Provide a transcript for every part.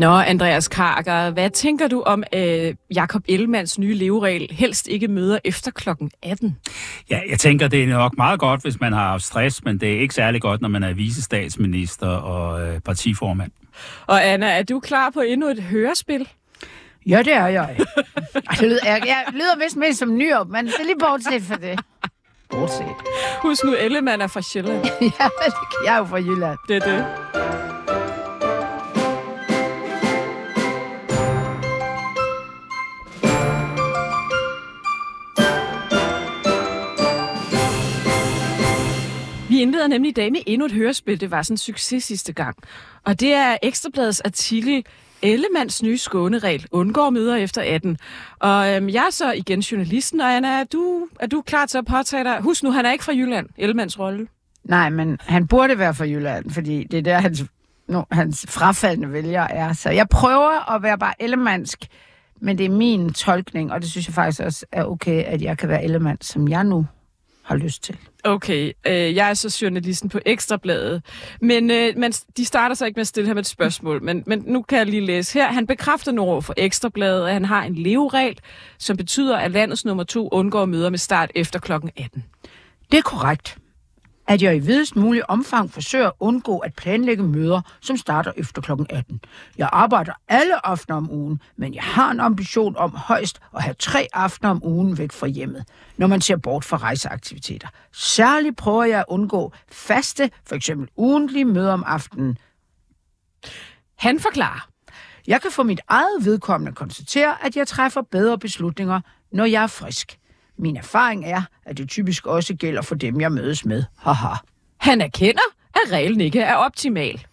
Nå, Andreas Karker, hvad tænker du om øh, Jakob Ellemanns nye leveregel, helst ikke møder efter klokken 18? Ja, jeg tænker, det er nok meget godt, hvis man har haft stress, men det er ikke særlig godt, når man er visestatsminister og øh, partiformand. Og Anna, er du klar på endnu et hørespil? Ja, det er jeg. Ej, det lyder, jeg, jeg lyder vist mere som nyop, men det er lige bortset for det. Bortset. Husk nu, Ellemann er fra Sjælland. ja, jeg er jo fra Jylland. Det er det. Vi indleder nemlig i dag med endnu et hørespil. Det var sådan en succes sidste gang. Og det er Ekstrabladets artikel Ellemands nye skåneregel undgår møder efter 18. Og øhm, jeg er så igen journalisten, og Anna, er du, er du klar til at påtage dig? Husk nu, han er ikke fra Jylland, Ellemands rolle. Nej, men han burde være fra Jylland, fordi det er der, hans, no, hans frafaldende vælger er. Så jeg prøver at være bare ellemandsk, men det er min tolkning, og det synes jeg faktisk også er okay, at jeg kan være ellemand, som jeg nu har lyst til. Okay, øh, jeg er så journalisten på Ekstrabladet. Men øh, man, de starter så ikke med at stille ham et spørgsmål, men, men nu kan jeg lige læse her. Han bekræfter nu over for Ekstrabladet, at han har en leveregel, som betyder, at landets nummer to undgår møder med start efter klokken 18. Det er korrekt at jeg i videst mulig omfang forsøger at undgå at planlægge møder, som starter efter kl. 18. Jeg arbejder alle aftener om ugen, men jeg har en ambition om højst at have tre aftener om ugen væk fra hjemmet, når man ser bort fra rejseaktiviteter. Særligt prøver jeg at undgå faste, for eksempel ugentlige møder om aftenen. Han forklarer. Jeg kan for mit eget vedkommende konstatere, at jeg træffer bedre beslutninger, når jeg er frisk. Min erfaring er, at det typisk også gælder for dem, jeg mødes med. Haha. Han erkender, at reglen ikke er optimal.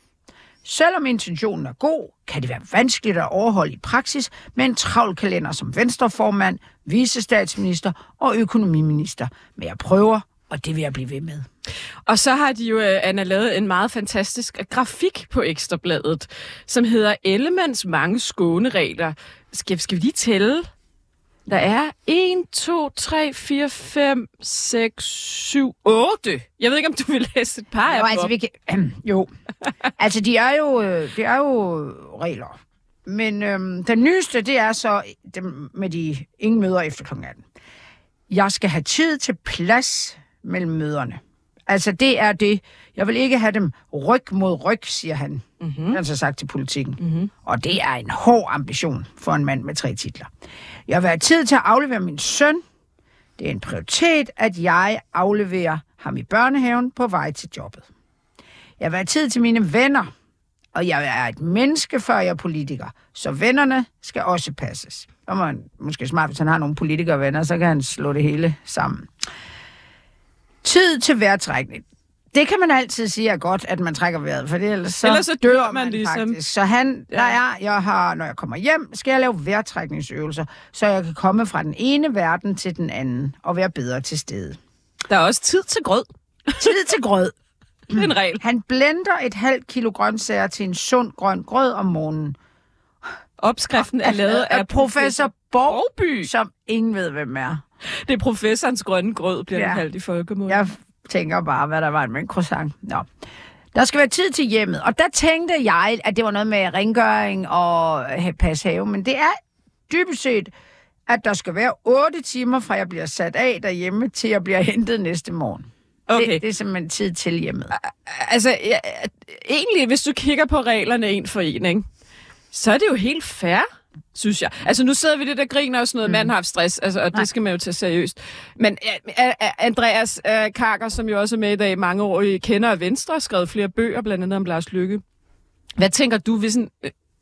Selvom intentionen er god, kan det være vanskeligt at overholde i praksis med en travl kalender som venstreformand, visestatsminister og økonomiminister. Men jeg prøver, og det vil jeg blive ved med. Og så har de jo, øh, Anna, lavet en meget fantastisk grafik på Ekstrabladet, som hedder Ellemands mange skåneregler. Skal, skal vi lige tælle? Der er 1, 2, 3, 4, 5, 6, 7, 8. Jeg ved ikke, om du vil læse et par af jo, dem altså, vi kan, øh, jo, altså de er jo, øh, de er jo regler. Men øhm, den nyeste, det er så dem med de ingen møder efter kl. 18. Jeg skal have tid til plads mellem møderne. Altså, det er det. Jeg vil ikke have dem ryg mod ryg, siger han. Mm-hmm. Han har sagt til politikken. Mm-hmm. Og det er en hård ambition for en mand med tre titler. Jeg vil have tid til at aflevere min søn. Det er en prioritet, at jeg afleverer ham i børnehaven på vej til jobbet. Jeg vil have tid til mine venner, og jeg er et menneske, før jeg er politiker. Så vennerne skal også passes. Og man måske smart, hvis han har nogle politikervenner, så kan han slå det hele sammen. Tid til vejrtrækning. Det kan man altid sige er godt, at man trækker vejret, for det, ellers, så, ellers så dør man, man ligesom. faktisk. Så han, ja. der er, jeg har, når jeg kommer hjem, skal jeg lave vejrtrækningsøvelser, så jeg kan komme fra den ene verden til den anden og være bedre til stede. Der er også tid til grød. Tid til grød. det er en regel. Han blender et halvt kilo grøntsager til en sund grøn grød om morgenen. Opskriften er lavet af, af professor Borgby, som ingen ved, hvem er. Det er professorens grønne grød, bliver ja. det kaldt i folkemål. Jeg tænker bare, hvad der var med en croissant. Nå. Der skal være tid til hjemmet, og der tænkte jeg, at det var noget med rengøring og passe have, men det er dybest set, at der skal være 8 timer fra jeg bliver sat af derhjemme, til jeg bliver hentet næste morgen. Okay. Det, det er simpelthen tid til hjemmet. Altså, ja, egentlig, hvis du kigger på reglerne en for en, ikke? så er det jo helt fair synes jeg. Altså, nu sidder vi det der griner og sådan noget, mm. mand har haft stress, altså, og Nej. det skal man jo tage seriøst. Men uh, Andreas uh, Karker, som jo også er med i dag mange år, I kender af Venstre, har skrevet flere bøger, blandt andet om Lars Lykke. Hvad tænker du, hvis en,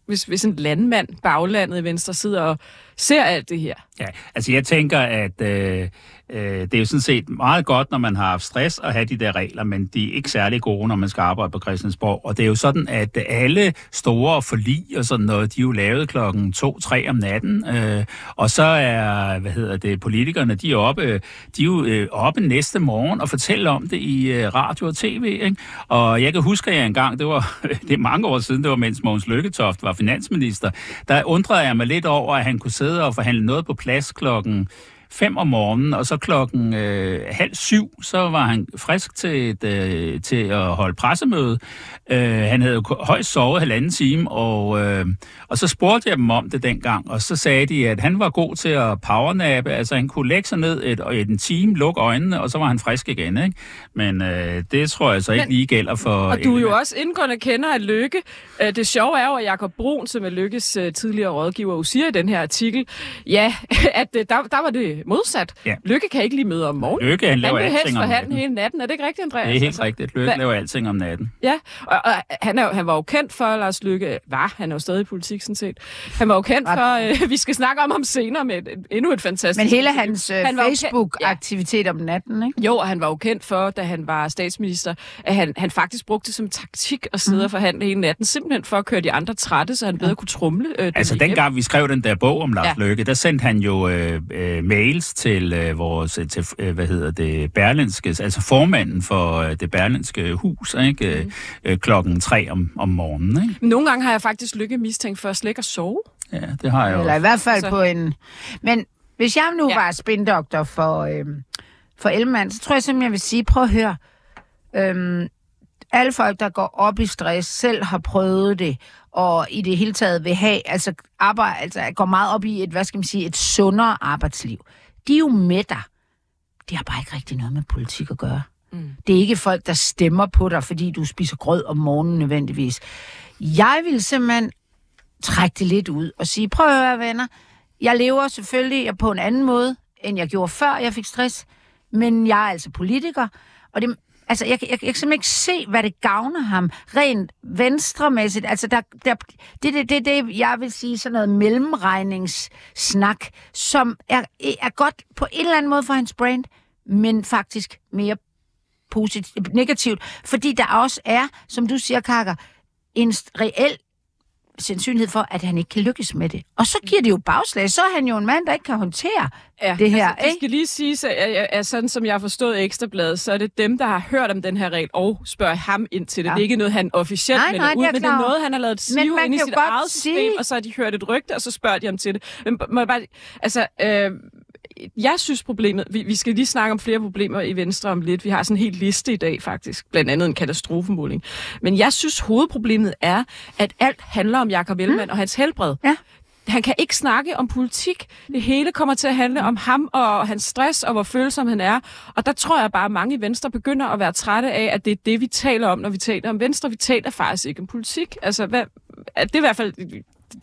hvis, hvis en landmand, baglandet i Venstre, sidder og ser alt det her? Ja, altså jeg tænker, at øh, Øh, det er jo sådan set meget godt, når man har haft stress at have de der regler, men de er ikke særlig gode, når man skal arbejde på Christiansborg. Og det er jo sådan, at alle store forlig og sådan noget, de er jo lavet klokken 2-3 om natten. Øh, og så er, hvad hedder det, politikerne, de er oppe, de er jo øh, oppe næste morgen og fortæller om det i øh, radio og tv. Ikke? Og jeg kan huske, at jeg engang, det var det er mange år siden, det var mens Mogens Lykketoft var finansminister, der undrede jeg mig lidt over, at han kunne sidde og forhandle noget på plads klokken fem om morgenen, og så klokken øh, halv syv, så var han frisk til, et, øh, til at holde pressemøde. Øh, han havde jo højst sovet halvanden time, og, øh, og så spurgte jeg dem om det dengang, og så sagde de, at han var god til at powernappe, altså han kunne lægge sig ned et, et en time, lukke øjnene, og så var han frisk igen. Ikke? Men øh, det tror jeg så ikke Men, lige gælder for... Og du er jo også indgående kender af Lykke. Øh, det sjove er jo, at Jacob Brun, som er Lykkes øh, tidligere rådgiver, siger i den her artikel, ja, at øh, der, der var det modsat. Ja. Lykke kan ikke lige møde om morgenen. Lykke, han Han laver helst alting om natten. hele natten. Er det ikke rigtigt, Andreas? Det er helt Altså, rigtigt. Lykke hvad- laver alting om natten. Ja, og, og han, er, han var jo kendt for, Lars Lykke, var, han er jo stadig i politik sådan set, han var jo kendt for, øh, vi skal snakke om ham senere med et, et, endnu et fantastisk... Men hele hans øh, Han Facebook-aktivitet om natten, ikke? Jo, og han var jo kendt for, da han var statsminister, at han, han faktisk brugte det som taktik at sidde Mhm. og forhandle hele natten, simpelthen for at køre de andre trætte, så han bedre kunne trumle øh, Altså, dengang vi skrev den der bog om Lars Ja. ja. Løkke, der sendte han jo øh, øh, mails til øh, vores, øh, til, øh, hvad hedder det, Berlinske, altså formanden for øh, det Berlinske hus, ikke? Mm. Øh, klokken tre om, om morgenen, ikke? Nogle gange har jeg faktisk lykke mistænkt for at slet ikke at sove. Ja, det har jeg Eller i også. hvert fald Så- på en... Men hvis jeg nu Ja. var spindoktor for, øhm, for Ellemann, så tror jeg simpelthen, jeg vil sige, prøv at høre. Øhm, alle folk, der går op i stress, selv har prøvet det, og i det hele taget vil have, altså, arbejde, altså går meget op i et, hvad skal man sige, et sundere arbejdsliv. De er jo med dig. Det har bare ikke rigtig noget med politik at gøre. Mm. Det er ikke folk, der stemmer på dig, fordi du spiser grød om morgenen nødvendigvis. Jeg vil simpelthen trække det lidt ud og sige, prøv at høre venner, jeg lever selvfølgelig på en anden måde, end jeg gjorde før jeg fik stress, men jeg er altså politiker, og det, altså, jeg, jeg, jeg kan simpelthen ikke se, hvad det gavner ham rent venstremæssigt. Altså, der, der, det er det, det, det, jeg vil sige, sådan noget mellemregningssnak, som er, er godt på en eller anden måde for hans brand, men faktisk mere positivt, negativt, fordi der også er, som du siger, Kakker, en reel sandsynlighed for, at han ikke kan lykkes med det. Og så giver det jo bagslag. Så er han jo en mand, der ikke kan håndtere Ja, det her, altså, det skal lige siges, at, at, at sådan som jeg har forstået Ekstrabladet, så er det dem, der har hørt om den her regel og spørger ham ind til det. Ja. Det er ikke noget, han officielt Nej, melder nej, det ud, jeg men det er noget, han har lavet sive ind i sit eget system, sige- og så har de hørt et rygte, og så spørger de ham til det. Men må jeg bare, altså, øh, jeg synes problemet, vi, vi skal lige snakke om flere problemer i Venstre om lidt. Vi har sådan en hel liste i dag faktisk, blandt andet en katastrofemåling. Men jeg synes hovedproblemet er, at alt handler om Jakob Ellemann mm. og hans helbred. Ja. Han kan ikke snakke om politik. Det hele kommer til at handle om ham og hans stress og hvor følsom han er. Og der tror jeg bare, at mange i Venstre begynder at være trætte af, at det er det, vi taler om, når vi taler om Venstre. Vi taler faktisk ikke om politik. Altså, hvad, det er i hvert fald...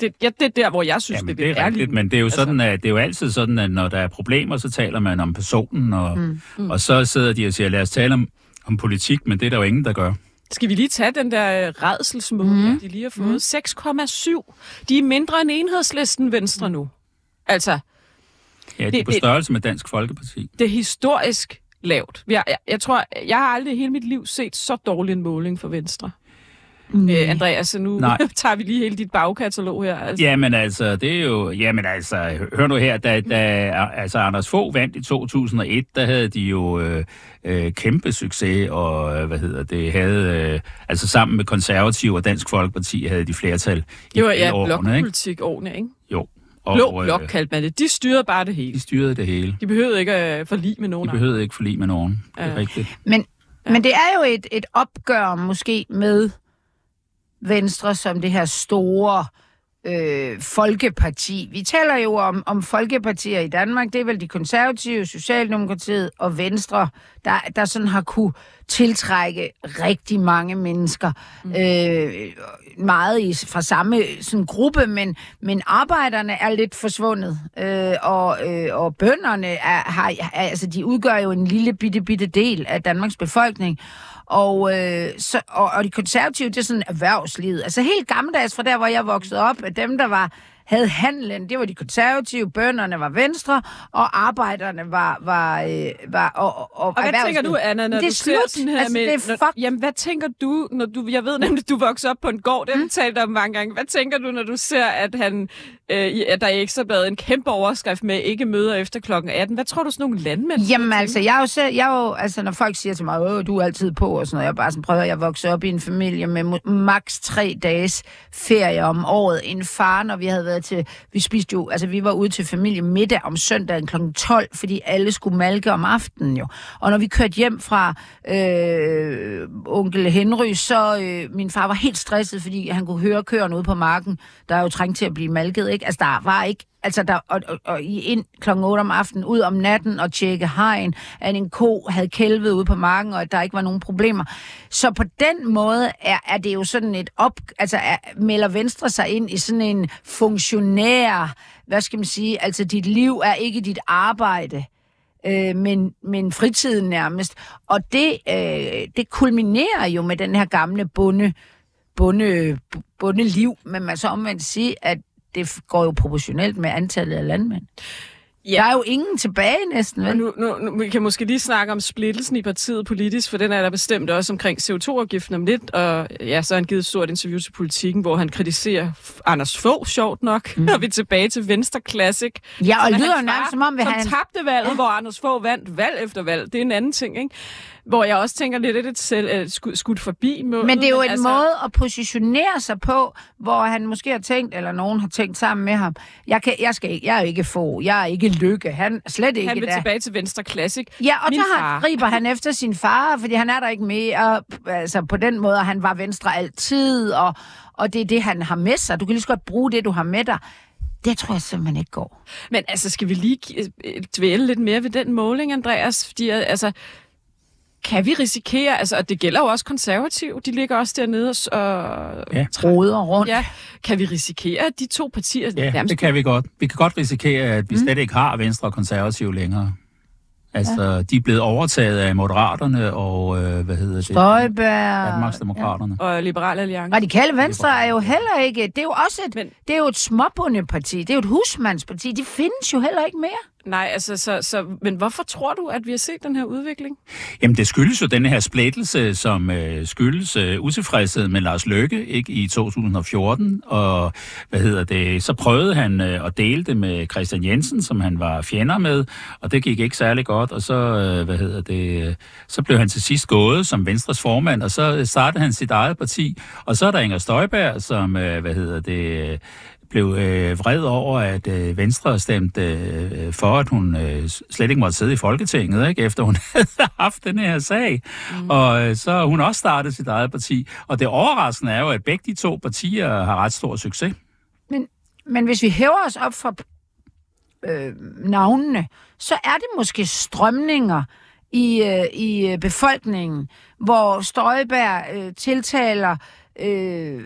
Det, ja, det er der, hvor jeg synes, Jamen, det, det er er rigtigt, men det er jo Altså- sådan, at det er jo altid sådan, at når der er problemer, så taler man om personen, og, mm. Mm. og så sidder de og siger, lad os tale om, om politik, men det er der jo ingen, der gør. Skal vi lige tage den der øh, redselsmål, mm. de lige har fået? Mm. 6,7. De er mindre end enhedslisten Venstre nu. Altså, Ja, de er Det- på det- størrelse med Dansk Folkeparti. det er historisk lavt. Jeg, jeg, jeg tror, jeg har aldrig i hele mit liv set så dårlig en måling for Venstre. Mm. Øh, Andreas, så nu Nej. tager vi lige hele dit bagkatalog her. Altså. Jamen altså, det er jo... Jamen altså, hør nu her, da, da altså, Anders Fogh vandt i 2001, der havde de jo øh, øh, kæmpe succes, og øh, hvad hedder det, havde... Øh, altså sammen med konservative og Dansk Folkeparti havde de flertal i Det var ja, årene, ikke? blokpolitik årene, ikke? Jo. Og, Blå øh, blok kaldte man det. De styrede bare det hele. De styrede det hele. De behøvede ikke at forlige med nogen De behøvede ikke forlige med nogen. Det er Ja. rigtigt. Men, ja. men det er jo et, et opgør måske med Venstre som det her store øh, folkeparti. Vi taler jo om, om folkepartier i Danmark. Det er vel de konservative, Socialdemokratiet og Venstre, der, der sådan har kunne tiltrække rigtig mange mennesker. Mm. Øh, meget i, fra samme sådan, gruppe, men, men arbejderne er lidt forsvundet. Øh, og, øh, og bønderne er, har, er, altså, de udgør jo en lille bitte, bitte del af Danmarks befolkning. Og, øh, så, og, og de konservative, det er sådan erhvervslivet. Altså helt gammeldags fra der, hvor jeg voksede op, at dem, der var havde handlen, det var de konservative, bønderne var venstre, og arbejderne var, var, øh, var og, og, og, Og hvad tænker du, Anna, når det er du ser slut. sådan her altså, med... det er når, fuck jamen, hvad tænker du, når du... Jeg ved nemlig, du voksede op på en gård, det har vi talt om mange gange. Hvad tænker du, når du ser, at, han, øh, at der er ekstrabladet en kæmpe overskrift med ikke møder efter klokken 18? Hvad tror du, sådan nogle landmænd... Jamen altså, jeg er jo selv, jeg er jo, altså når folk siger til mig, Åh, du er altid på og sådan noget, jeg bare sådan, prøver, jeg vokset op i en familie med maks tre dages ferie om året. En far, når vi havde været til... Vi spiste jo... Altså, vi var ude til familie middag om søndagen kl. 12, fordi alle skulle malke om aftenen jo. Og når vi kørte hjem fra øh, onkel Henry, så øh, min far var helt stresset, fordi han kunne høre køerne ude på marken, der er jo trængt til at blive malket, ikke? Altså, der var ikke altså der, og, og, og ind kl. 8 om aftenen, ud om natten og tjekke hegn, at en ko havde kælvet ude på marken, og at der ikke var nogen problemer. Så på den måde er, er det jo sådan et op... Altså er, melder Venstre sig ind i sådan en funktionær... Hvad skal man sige? Altså dit liv er ikke dit arbejde øh, men, men fritiden nærmest. Og det, øh, det kulminerer jo med den her gamle bunde, bunde, bunde liv, men man så omvendt sige, at det går jo proportionelt med antallet af landmænd. Ja. Der er jo ingen tilbage næsten, vel? Nu, nu, nu, vi kan måske lige snakke om splittelsen i partiet politisk, for den er der bestemt også omkring CO2-afgiften om lidt, og ja, så har han givet et stort interview til politikken, hvor han kritiserer Anders Fogh, sjovt nok, mm. når vi er tilbage til Venstre Classic. Ja, og lyder nærmest som om, som han... tabte valget, ja. hvor Anders Fogh vandt valg efter valg. Det er en anden ting, ikke? Hvor jeg også tænker lidt, det selv uh, skud, skudt forbi måden. Men det er jo en altså... måde at positionere sig på, hvor han måske har tænkt, eller nogen har tænkt sammen med ham, jeg, kan, jeg, skal ikke, jeg er ikke få, jeg er ikke lykke, han slet ikke Han vil da. tilbage til Venstre Classic. Ja, og Min så har, griber han efter sin far, fordi han er der ikke mere. Altså på den måde, han var Venstre altid, og, og det er det, han har med sig. Du kan lige så godt bruge det, du har med dig. Det tror jeg simpelthen ikke går. Men altså, skal vi lige øh, dvæle lidt mere ved den måling, Andreas? Fordi øh, altså, kan vi risikere, altså, og det gælder jo også konservativ, de ligger også dernede og... Ja. Roder rundt. Ja, kan vi risikere, at de to partier Ja, nærmest det kan vi godt. Vi kan godt risikere, at vi slet ikke har Venstre og Konservative længere. Altså, ja. de er blevet overtaget af Moderaterne og, øh, hvad hedder det? Støjberg. Danmarksdemokraterne. og Liberal Alliance? Radikale Venstre er jo heller ikke... Det er jo også et, Men- det er jo et småbundeparti. Det er jo et husmandsparti. De findes jo heller ikke mere. Nej, altså, så, så, men hvorfor tror du, at vi har set den her udvikling? Jamen, det skyldes jo den her splittelse, som øh, skyldes øh, utilfredshed med Lars Løkke ikke, i 2014. Og hvad hedder det, så prøvede han øh, at dele det med Christian Jensen, som han var fjender med, og det gik ikke særlig godt. Og så, øh, hvad hedder det, øh, så blev han til sidst gået som Venstres formand, og så øh, startede han sit eget parti. Og så er der Inger Støjberg, som, øh, hvad hedder det, øh, blev øh, vred over, at øh, Venstre stemte øh, for, at hun øh, slet ikke måtte sidde i Folketinget, ikke? efter hun havde haft den her sag. Mm. Og øh, så hun også startet sit eget parti. Og det overraskende er jo, at begge de to partier har ret stor succes. Men, men hvis vi hæver os op fra øh, navnene, så er det måske strømninger i, øh, i øh, befolkningen, hvor Støjberg øh, tiltaler øh,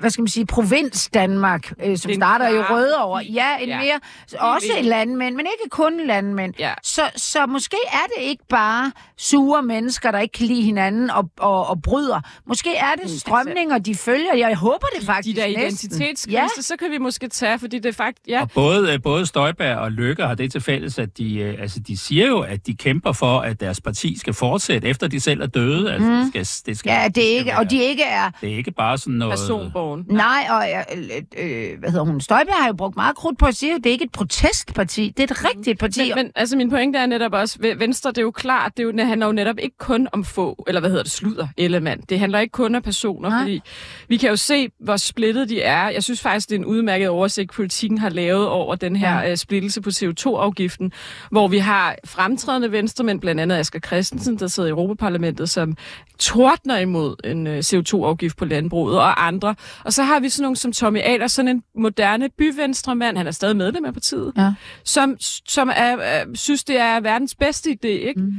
hvad skal man sige, provins Danmark, øh, som Det en starter i klar- Rødovre. Ja, en Ja. mere, også vildt. landmænd, men ikke kun landmænd. Ja. Så, så måske er det ikke bare sure mennesker, der ikke kan lide hinanden og, og, og bryder. Måske er det strømninger, de følger. Jeg håber det De faktisk der næsten. identitetskrise, Ja. så kan vi måske tage, fordi det er faktisk... Ja, Og både, øh, både Støjberg og Løkke har det til fælles, at de, øh, altså, de siger jo, at de kæmper for, at deres parti skal fortsætte, efter de selv er døde. Altså, det skal, det skal, Ja, det er ikke, skal og de ikke er... Det er ikke bare sådan noget... personborgen. Nej, og øh, øh, hvad hedder hun? Støjberg har jo brugt meget krudt på at sige, at det er ikke et protestparti. Det er et rigtigt parti. Men, men altså, min pointe er netop også, Venstre, det er jo klart, det, er jo, det handler jo netop ikke kun om få, eller hvad hedder det, sludder, element. Det handler ikke kun om personer, Nej. fordi vi kan jo se, hvor splittet de er. Jeg synes faktisk, det er en udmærket oversigt, politikken har lavet over den her Ja. ja. splittelse på CO2-afgiften, hvor vi har fremtrædende venstremænd, blandt andet Asger Christensen, der sidder i Europaparlamentet, som tordner imod en øh, CO2-afgift på landbruget og andre. Og så har vi sådan nogle som Tommy Ahlers, sådan en moderne byvenstremand, han er stadig medlem af partiet, Ja. som, som er, er, synes, det er verdens bedste idé. Ikke? Mm.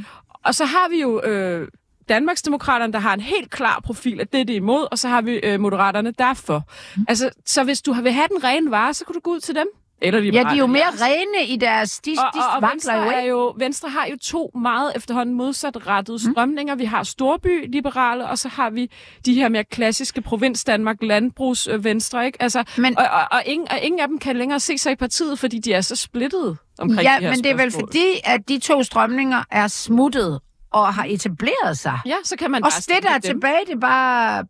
Og så har vi jo øh, Danmarksdemokraterne, der har en helt klar profil, at det er det imod, og så har vi øh, Moderaterne, der er for. Mm. Altså, så hvis du vil have den rene vare, så kan du gå ud til dem. Eller ja, de er jo mere rene i deres... De, og, de og, og Venstre, jo er jo, Venstre har jo to meget efterhånden modsatrettede mm. strømninger. Vi har storby-liberale, og så har vi de her mere klassiske provins-Danmark, landbrugs-venstre, ikke? Altså, Men- og, og, og, ingen, og ingen af dem kan længere se sig i partiet, fordi de er så splittede omkring Ja, de her men det er vel fordi, at de to strømninger er smuttet og har etableret sig. Ja, så kan man Og bare det, der er dem. tilbage, det er bare...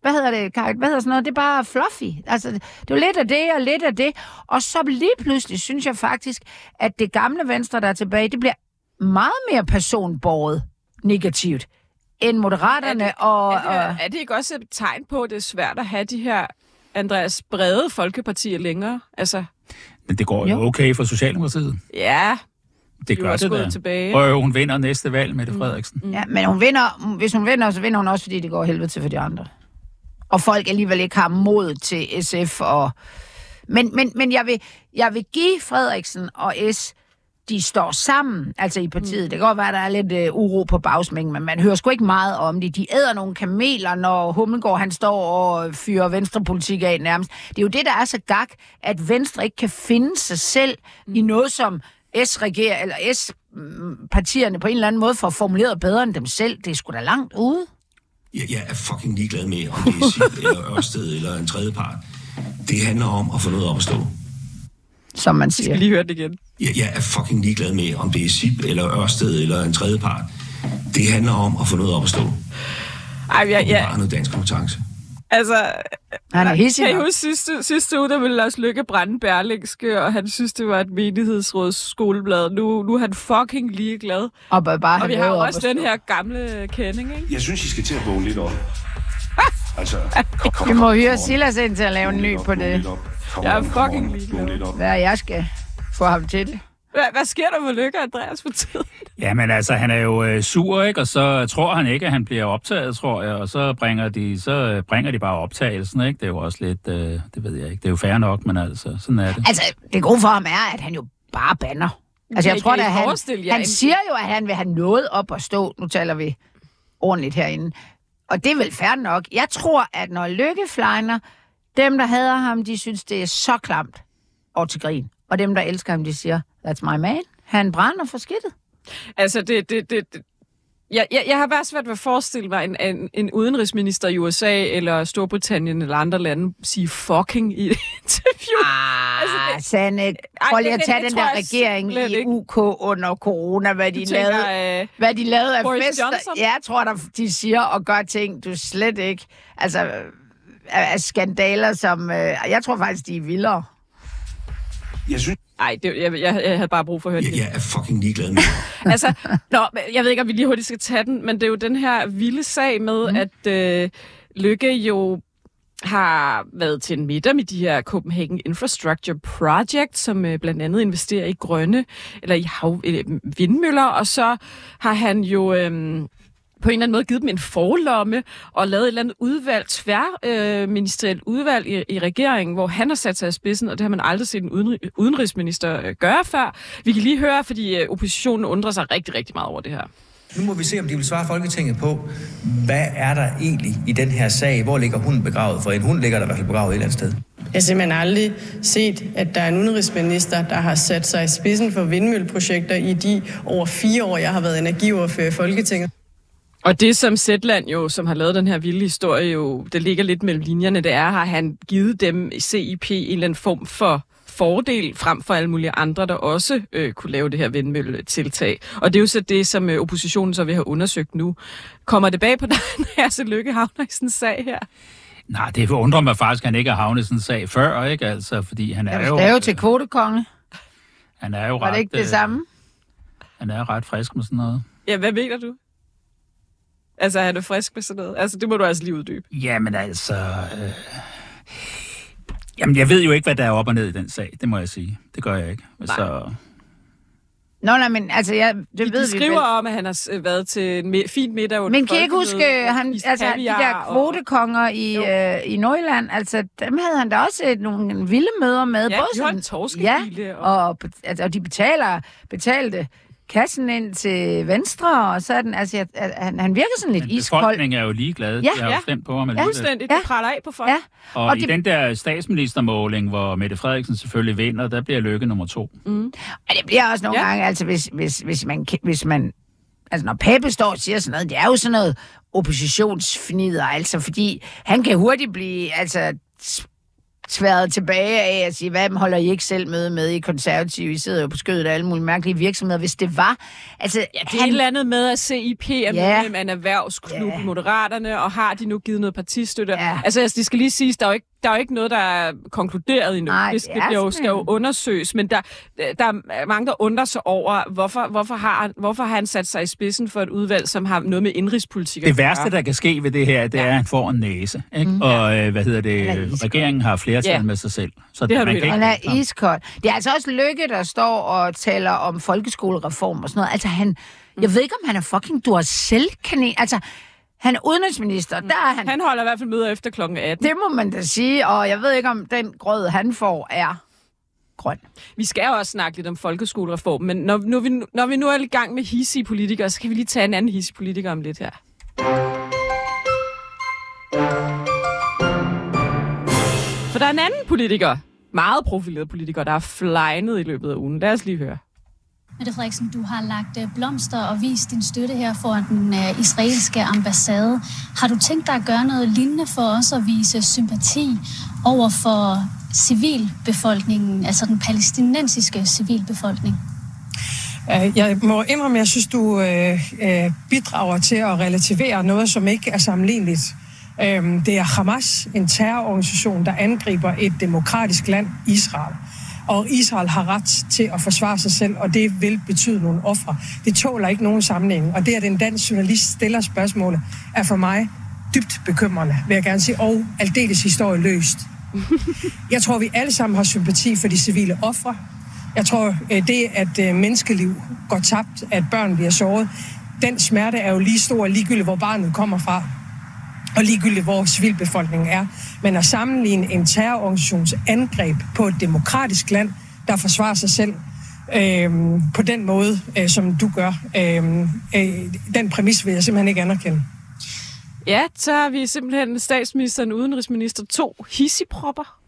Hvad hedder det, Karin? Hvad hedder sådan noget? Det er bare fluffy. Altså, det er lidt af det og lidt af det. Og så lige pludselig synes jeg faktisk, at det gamle venstre, der er tilbage, det bliver meget mere personborget negativt end moderaterne Er det- og... Er og det, er det ikke også et tegn på, at det er svært at have de her Andreas brede folkepartier længere. Altså, Men det går jo Jo. okay for Socialdemokratiet. ja, Det de er gør også det gået da. tilbage. Og hun vinder næste valg, Mette Frederiksen. Ja, men hun vinder, hvis hun vinder, så vinder hun også, fordi det går helvede til for de andre. Og folk alligevel ikke har mod til SF. Og... Men, men, men jeg, vil, jeg vil give Frederiksen og S, de står sammen, altså i partiet. Det kan godt være, der er lidt øh, uro på bagsmængen, men man hører sgu ikke meget om det. De æder nogle kameler, når Hummelgaard han står og fyrer venstrepolitik af nærmest. Det er jo det, der er så gak, at Venstre ikke kan finde sig selv i noget, som S-regerer, eller S-partierne på en eller anden måde får formuleret bedre end dem selv. Det er sgu da langt ude. Jeg, jeg er fucking ligeglad med, om det er SIP eller Ørsted eller en tredje part. Det handler om at få noget op at stå. som man Jeg siger. skal lige høre det igen. Jeg, jeg er fucking ligeglad med, om det er SIP eller Ørsted eller en tredje part. Det handler om at få noget op at stå. Ej, jeg, Ja. jeg, Har noget dansk kompetence. Altså, Han er hissig kan I huske sidste, sidste uge, der ville Lars Lykke brænde Berlingske, og han synes, det var et menighedsråds skoleblad. Nu, nu er han fucking ligeglad. Og bare, bare Og have vi har også den her gamle kending, ikke? Jeg synes, I skal til at vågne lidt op. Altså, kom, kom, Vi må hyre Silas ind til at lave en ny på det. Jeg er fucking ligeglad. Hvad jeg skal få ham til det. Hvad, hvad sker der for Lykke Andreas for tiden? Jamen altså, han er jo øh, sur, ikke? Og så tror han ikke, at han bliver optaget, tror jeg. Og så bringer de, så øh, bringer de bare optagelsen, ikke? Det er jo også lidt, øh, det ved jeg ikke. Det er jo fair nok, men altså, sådan er det. Altså, det gode for ham er, at han jo bare banner. Altså, jeg Kan- tror da, han, jer han siger jo, at han vil have noget op at stå. Nu taler vi ordentligt herinde. Og det er vel fair nok. Jeg tror, at når Lykke flyner, dem, der hader ham, de synes, det er så klamt og til grin. Og dem, der elsker ham, de siger, that's my man. Han brænder for skidtet. Altså, det... det, det, det jeg, jeg, jeg har bare svært ved at forestille mig en, en, en udenrigsminister i USA eller Storbritannien eller andre lande sige fucking i et interview. Ah, Altså, det- Sande, prøv lige at tage den der regering i ikke. UK under corona, hvad de tænker, lavede. øh, hvad de lavede af Boris fester. Johnson? Ja, jeg tror, der, de siger og gør ting, du slet ikke... Altså, af af skandaler, som... Øh, jeg tror faktisk, de er vildere. Jeg synes, Ej, det, jeg, jeg, jeg havde bare brug for at høre Jeg, det. jeg er fucking ligeglad med. Altså, nå, jeg ved ikke, om vi lige hurtigt skal tage den, men det er jo den her vilde sag med, mm. at øh, Lykke jo har været til en middag med de her Copenhagen Infrastructure Project, som øh, blandt andet investerer i grønne, eller i hav, øh, vindmøller, og så har han jo... Øh, på en eller anden måde givet dem en forlomme og lavet et eller andet udvalg, tværministerielt øh, udvalg i, i regeringen, hvor han har sat sig i spidsen, og det har man aldrig set en uden, udenrigsminister øh, gøre før. Vi kan lige høre, fordi øh, oppositionen undrer sig rigtig, rigtig meget over det her. Nu må vi se, om de vil svare Folketinget på, hvad er der egentlig i den her sag? Hvor ligger hunden begravet? For en hund ligger der i hvert fald begravet et eller andet sted. Jeg har simpelthen aldrig set, at der er en udenrigsminister, der har sat sig i spidsen for vindmølleprojekter i de over fire år, jeg har været energiordfører i Folketinget. Og det, som Zetland jo, som har lavet den her vilde historie, jo, det ligger lidt mellem linjerne, det er, har han givet dem CIP en eller anden form for fordel frem for alle mulige andre, der også øh, kunne lave det her vindmølletiltag. Og det er jo så det, som øh, oppositionen så vil have undersøgt nu. Kommer det bag på dig, når jeg så lykke havner i sådan en sag her? Nej, det undrer mig faktisk, at han ikke har havnet sådan en sag før, ikke? Altså, fordi han er jo... vil stave til kvotekonge. Han er jo Var ret, det ikke det øh, samme? Han er ret frisk med sådan noget. Ja, hvad mener du? Altså, er han er frisk med sådan noget? Altså, det må du altså lige uddybe. Jamen altså... Øh... Jamen, jeg ved jo ikke, hvad der er op og ned i den sag. Det må jeg sige. Det gør jeg ikke. Så... Nå, nej, men altså, jeg, det De, ved de vi skriver vel. om, at han har øh, været til en mi- fin middag under Men kan I ikke huske, han, altså, de der og- kvotekonger i, øh, i Nordjylland, altså, dem havde han da også et, nogle vilde møder med. Ja, både de sådan- en Ja, og- og, altså, og de betaler, betalte kassen ind til venstre, og sådan, altså, jeg, han, han virker sådan lidt Men iskold. befolkningen er jo ligeglade. Ja. De har jo Ja. stemt på ham Ja. Fuldstændig. Ja. Det praller af på folk. Ja, Og, Og og i det- den der statsministermåling, hvor Mette Frederiksen selvfølgelig vinder, der bliver Lykke nummer to. Men det bliver også nogle Ja. ja. gange, altså hvis, hvis, hvis, man, hvis man... Altså når Pape står og siger sådan noget, det er jo sådan noget oppositionsfnider, altså fordi han kan hurtigt blive altså tværet tilbage af at sige, hvad holder I ikke selv møde med i konservative? I sidder jo på skødet af alle mulige mærkelige virksomheder. Hvis det var... Altså, Ja, det er et eller andet med, at CIP er Ja. medlem af en erhvervsklub Ja. i Moderaterne, og har de nu givet noget partistøtte. Ja. Altså, altså, det skal lige siges, der er jo ikke der er jo ikke noget, der er konkluderet endnu. Nej, det det skal, er det jo, skal jo undersøges, men der, der er mange, der undrer sig over, hvorfor, hvorfor, har, han- hvorfor har han sat sig i spidsen for et udvalg, som har noget med indrigspolitik Det værste, der kan ske ved det her, det er, at han får en næse. Ikke? Mm. Og øh, hvad hedder det? Regeringen har flertal Ja. med sig selv. Så Det har du man helt kan Han ikke... er iskold. Det er altså også Lykke, der står og taler om folkeskolereform og sådan noget. Altså han, jeg ved ikke, om han er fucking Duracell-kanin. Altså, han er udenrigsminister, der er han. Han holder i hvert fald møder efter kl. 18. Det må man da sige, og jeg ved ikke, om den grød, han får, er grøn. Vi skal jo også snakke lidt om folkeskolereform, men når, når, vi, når vi nu er i gang med hissige politikere, så kan vi lige tage en anden hissig politiker om lidt her. For der er en anden politiker, meget profileret politiker, der er flegnet i løbet af ugen. Lad os lige høre. Mette Frederiksen, du har lagt øh, blomster og vist din støtte her foran den øh, israelske ambassade. Har du tænkt dig at gøre noget lignende for os at vise sympati over for civilbefolkningen, altså den palæstinensiske civilbefolkning? Øh, jeg må indrømme, at jeg synes, du bidrager til at relativere noget, som ikke er sammenligneligt. Øhm, det er Hamas, en terrororganisation, der angriber et demokratisk land, Israel. Og Israel har ret til at forsvare sig selv, og det vil betyde nogle ofre. Det tåler ikke nogen sammenligning. Og det, at en dansk journalist stiller spørgsmålet, er for mig dybt bekymrende, vil jeg gerne sige, og aldeles historieløst. Jeg tror, vi alle sammen har sympati for de civile ofre. Jeg tror, øh, det, at øh, menneskeliv går tabt, at børn bliver såret, den smerte er jo lige stor, ligegyldigt hvor barnet kommer fra, og ligegyldigt hvor civilbefolkningen er. Men at sammenligne en terrororganisations angreb på et demokratisk land, der forsvarer sig selv, øh, på den måde, øh, som du gør, øh, øh, den præmis vil jeg simpelthen ikke anerkende. Ja, så har vi simpelthen statsministeren, udenrigsminister, to hissigpropper.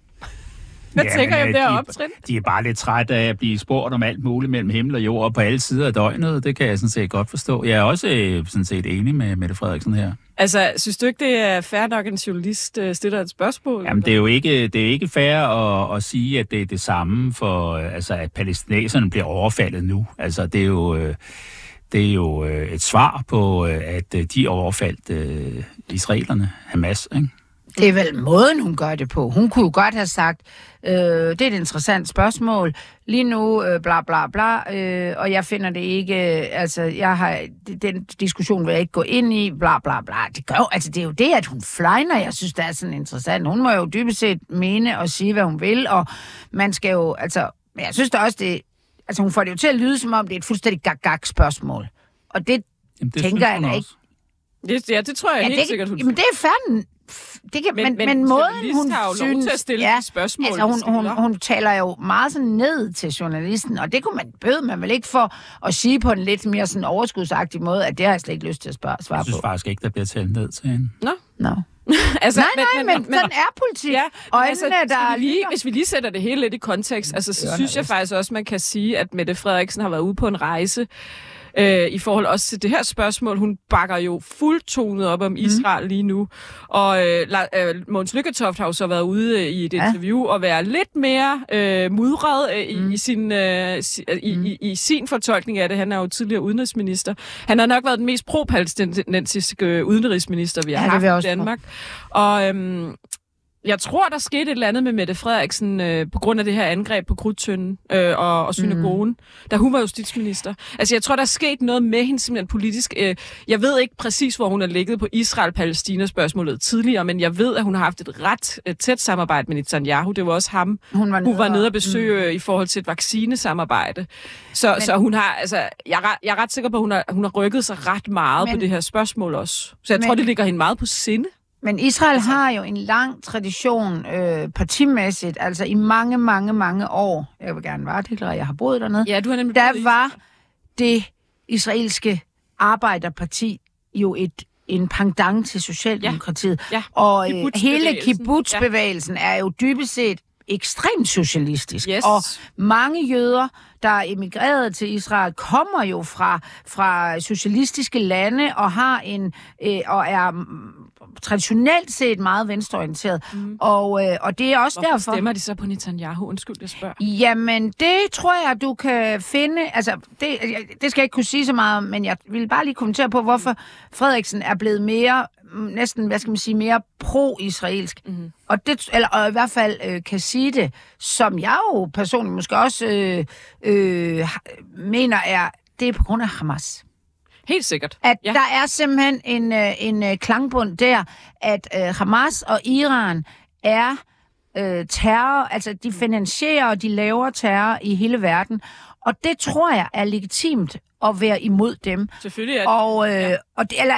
Hvad Ja, tænker men, jeg om øh, det optrin? De er bare lidt trætte af at blive spurgt om alt muligt mellem himmel og jord på alle sider af døgnet. Det kan jeg sådan set godt forstå. Jeg er også øh, sådan set enig med Mette Frederiksen her. Altså, synes du ikke, det er fair nok, at en journalist øh, stiller et spørgsmål? Jamen, det er jo ikke, det er ikke fair at, at sige, at det er det samme for, øh, altså, at palæstinenserne bliver overfaldet nu. Altså, det er jo, øh, det er jo øh, et svar på, at de overfaldt øh, israelerne, Hamas, ikke? Det er vel måden, hun gør det på. Hun kunne jo godt have sagt, øh, det er et interessant spørgsmål. Lige nu, øh, bla bla bla, øh, og jeg finder det ikke, øh, altså, jeg har, den diskussion vil jeg ikke gå ind i, bla bla bla. Det, gør, altså, det er jo det, at hun flyner, jeg synes, det er sådan interessant. Hun må jo dybest set mene og sige, hvad hun vil, og man skal jo, altså, men jeg synes da også, det, altså, hun får det jo til at lyde, som om det er et fuldstændig gag spørgsmål. Og det, Jamen, det Tænker jeg da også. Det, ja, det tror jeg ja, helt det, sikkert, hun jamen, det er færdig. Det kan, men, men, men måden, hun har jo lov synes... til at stille de spørgsmål, altså, hun, hun, hun taler jo meget sådan ned til journalisten, og det kunne man bøde man vel ikke for at sige på en lidt mere sådan overskudsagtig måde, at det har jeg slet ikke lyst til at spørge, svare Jeg synes på. faktisk ikke, der bliver talt ned til hende. Nå. altså, Nej, nej, men, sådan er politik. Ja, Øjnene, altså, der vi lige, lytter. hvis vi lige sætter det hele lidt i kontekst, altså, så synes jeg faktisk også, man kan sige, at Mette Frederiksen har været ude på en rejse øh, i forhold også til det her spørgsmål. Hun bakker jo fuldtonet op Mhm. om Israel lige nu. Og øh, øh, Måns Lykketoft har jo så været ude øh, i et Ja. interview og være lidt mere øh, mudret øh, i, Mhm. i, sin, øh, si, øh, i, i, i sin fortolkning af det. Han er jo tidligere udenrigsminister. Han har nok været den mest pro-palæstinensiske øh, udenrigsminister, vi har Ja, haft i. Danmark. Og øhm, jeg tror, der skete et eller andet med Mette Frederiksen øh, på grund af det her angreb på Krudtønden øh, og, og synagogen, mm. da hun var justitsminister. Altså, jeg tror, der er sket noget med hende simpelthen politisk. Øh, jeg ved ikke præcis, hvor hun har ligget på Israel-Palæstina-spørgsmålet tidligere, men jeg ved, at hun har haft et ret øh, tæt samarbejde med Netanyahu. Det var også ham, Hun var hun var nede og besøge mm. i forhold til et vaccinesamarbejde. Så, men, så hun har, altså, jeg er, ret, jeg er ret sikker på, at hun har, hun har rykket sig ret meget men, på det her spørgsmål også. Så jeg Men- tror, det ligger hende meget på sinde. Men Israel har jo en lang tradition øh, partimæssigt, altså i mange, mange, mange år. Jeg vil gerne varedeklarere, jeg har boet dernede. Ja, du har nemlig Der var det israelske arbejderparti jo et en pendant til Socialdemokratiet. Ja, Og øh, hele kibbutzbevægelsen er jo dybest set ekstremt socialistisk. Yes. Og mange jøder, der er emigreret til Israel, kommer jo fra, fra socialistiske lande og har en øh, og er traditionelt set meget venstreorienteret. Mm. Og, øh, og det er også Hvorfor derfor... stemmer de så på Netanyahu? Undskyld, jeg spørger. Jamen, det tror jeg, du kan finde... Altså, det, det skal jeg ikke kunne sige så meget om, men jeg vil bare lige kommentere på, hvorfor Frederiksen er blevet mere mm, næsten, hvad skal man sige, mere pro-israelsk. Mm. Og, det, eller, og i hvert fald øh, kan sige det, som jeg jo personligt måske også øh, øh, mener er, det er på grund af Hamas. Helt sikkert. At ja. der er simpelthen en, øh, en øh, klangbund der, at øh, Hamas og Iran er øh, terror, altså de finansierer og de laver terror i hele verden. Og det tror jeg er legitimt at være imod dem. Selvfølgelig er det. Og, øh, ja. og det, eller,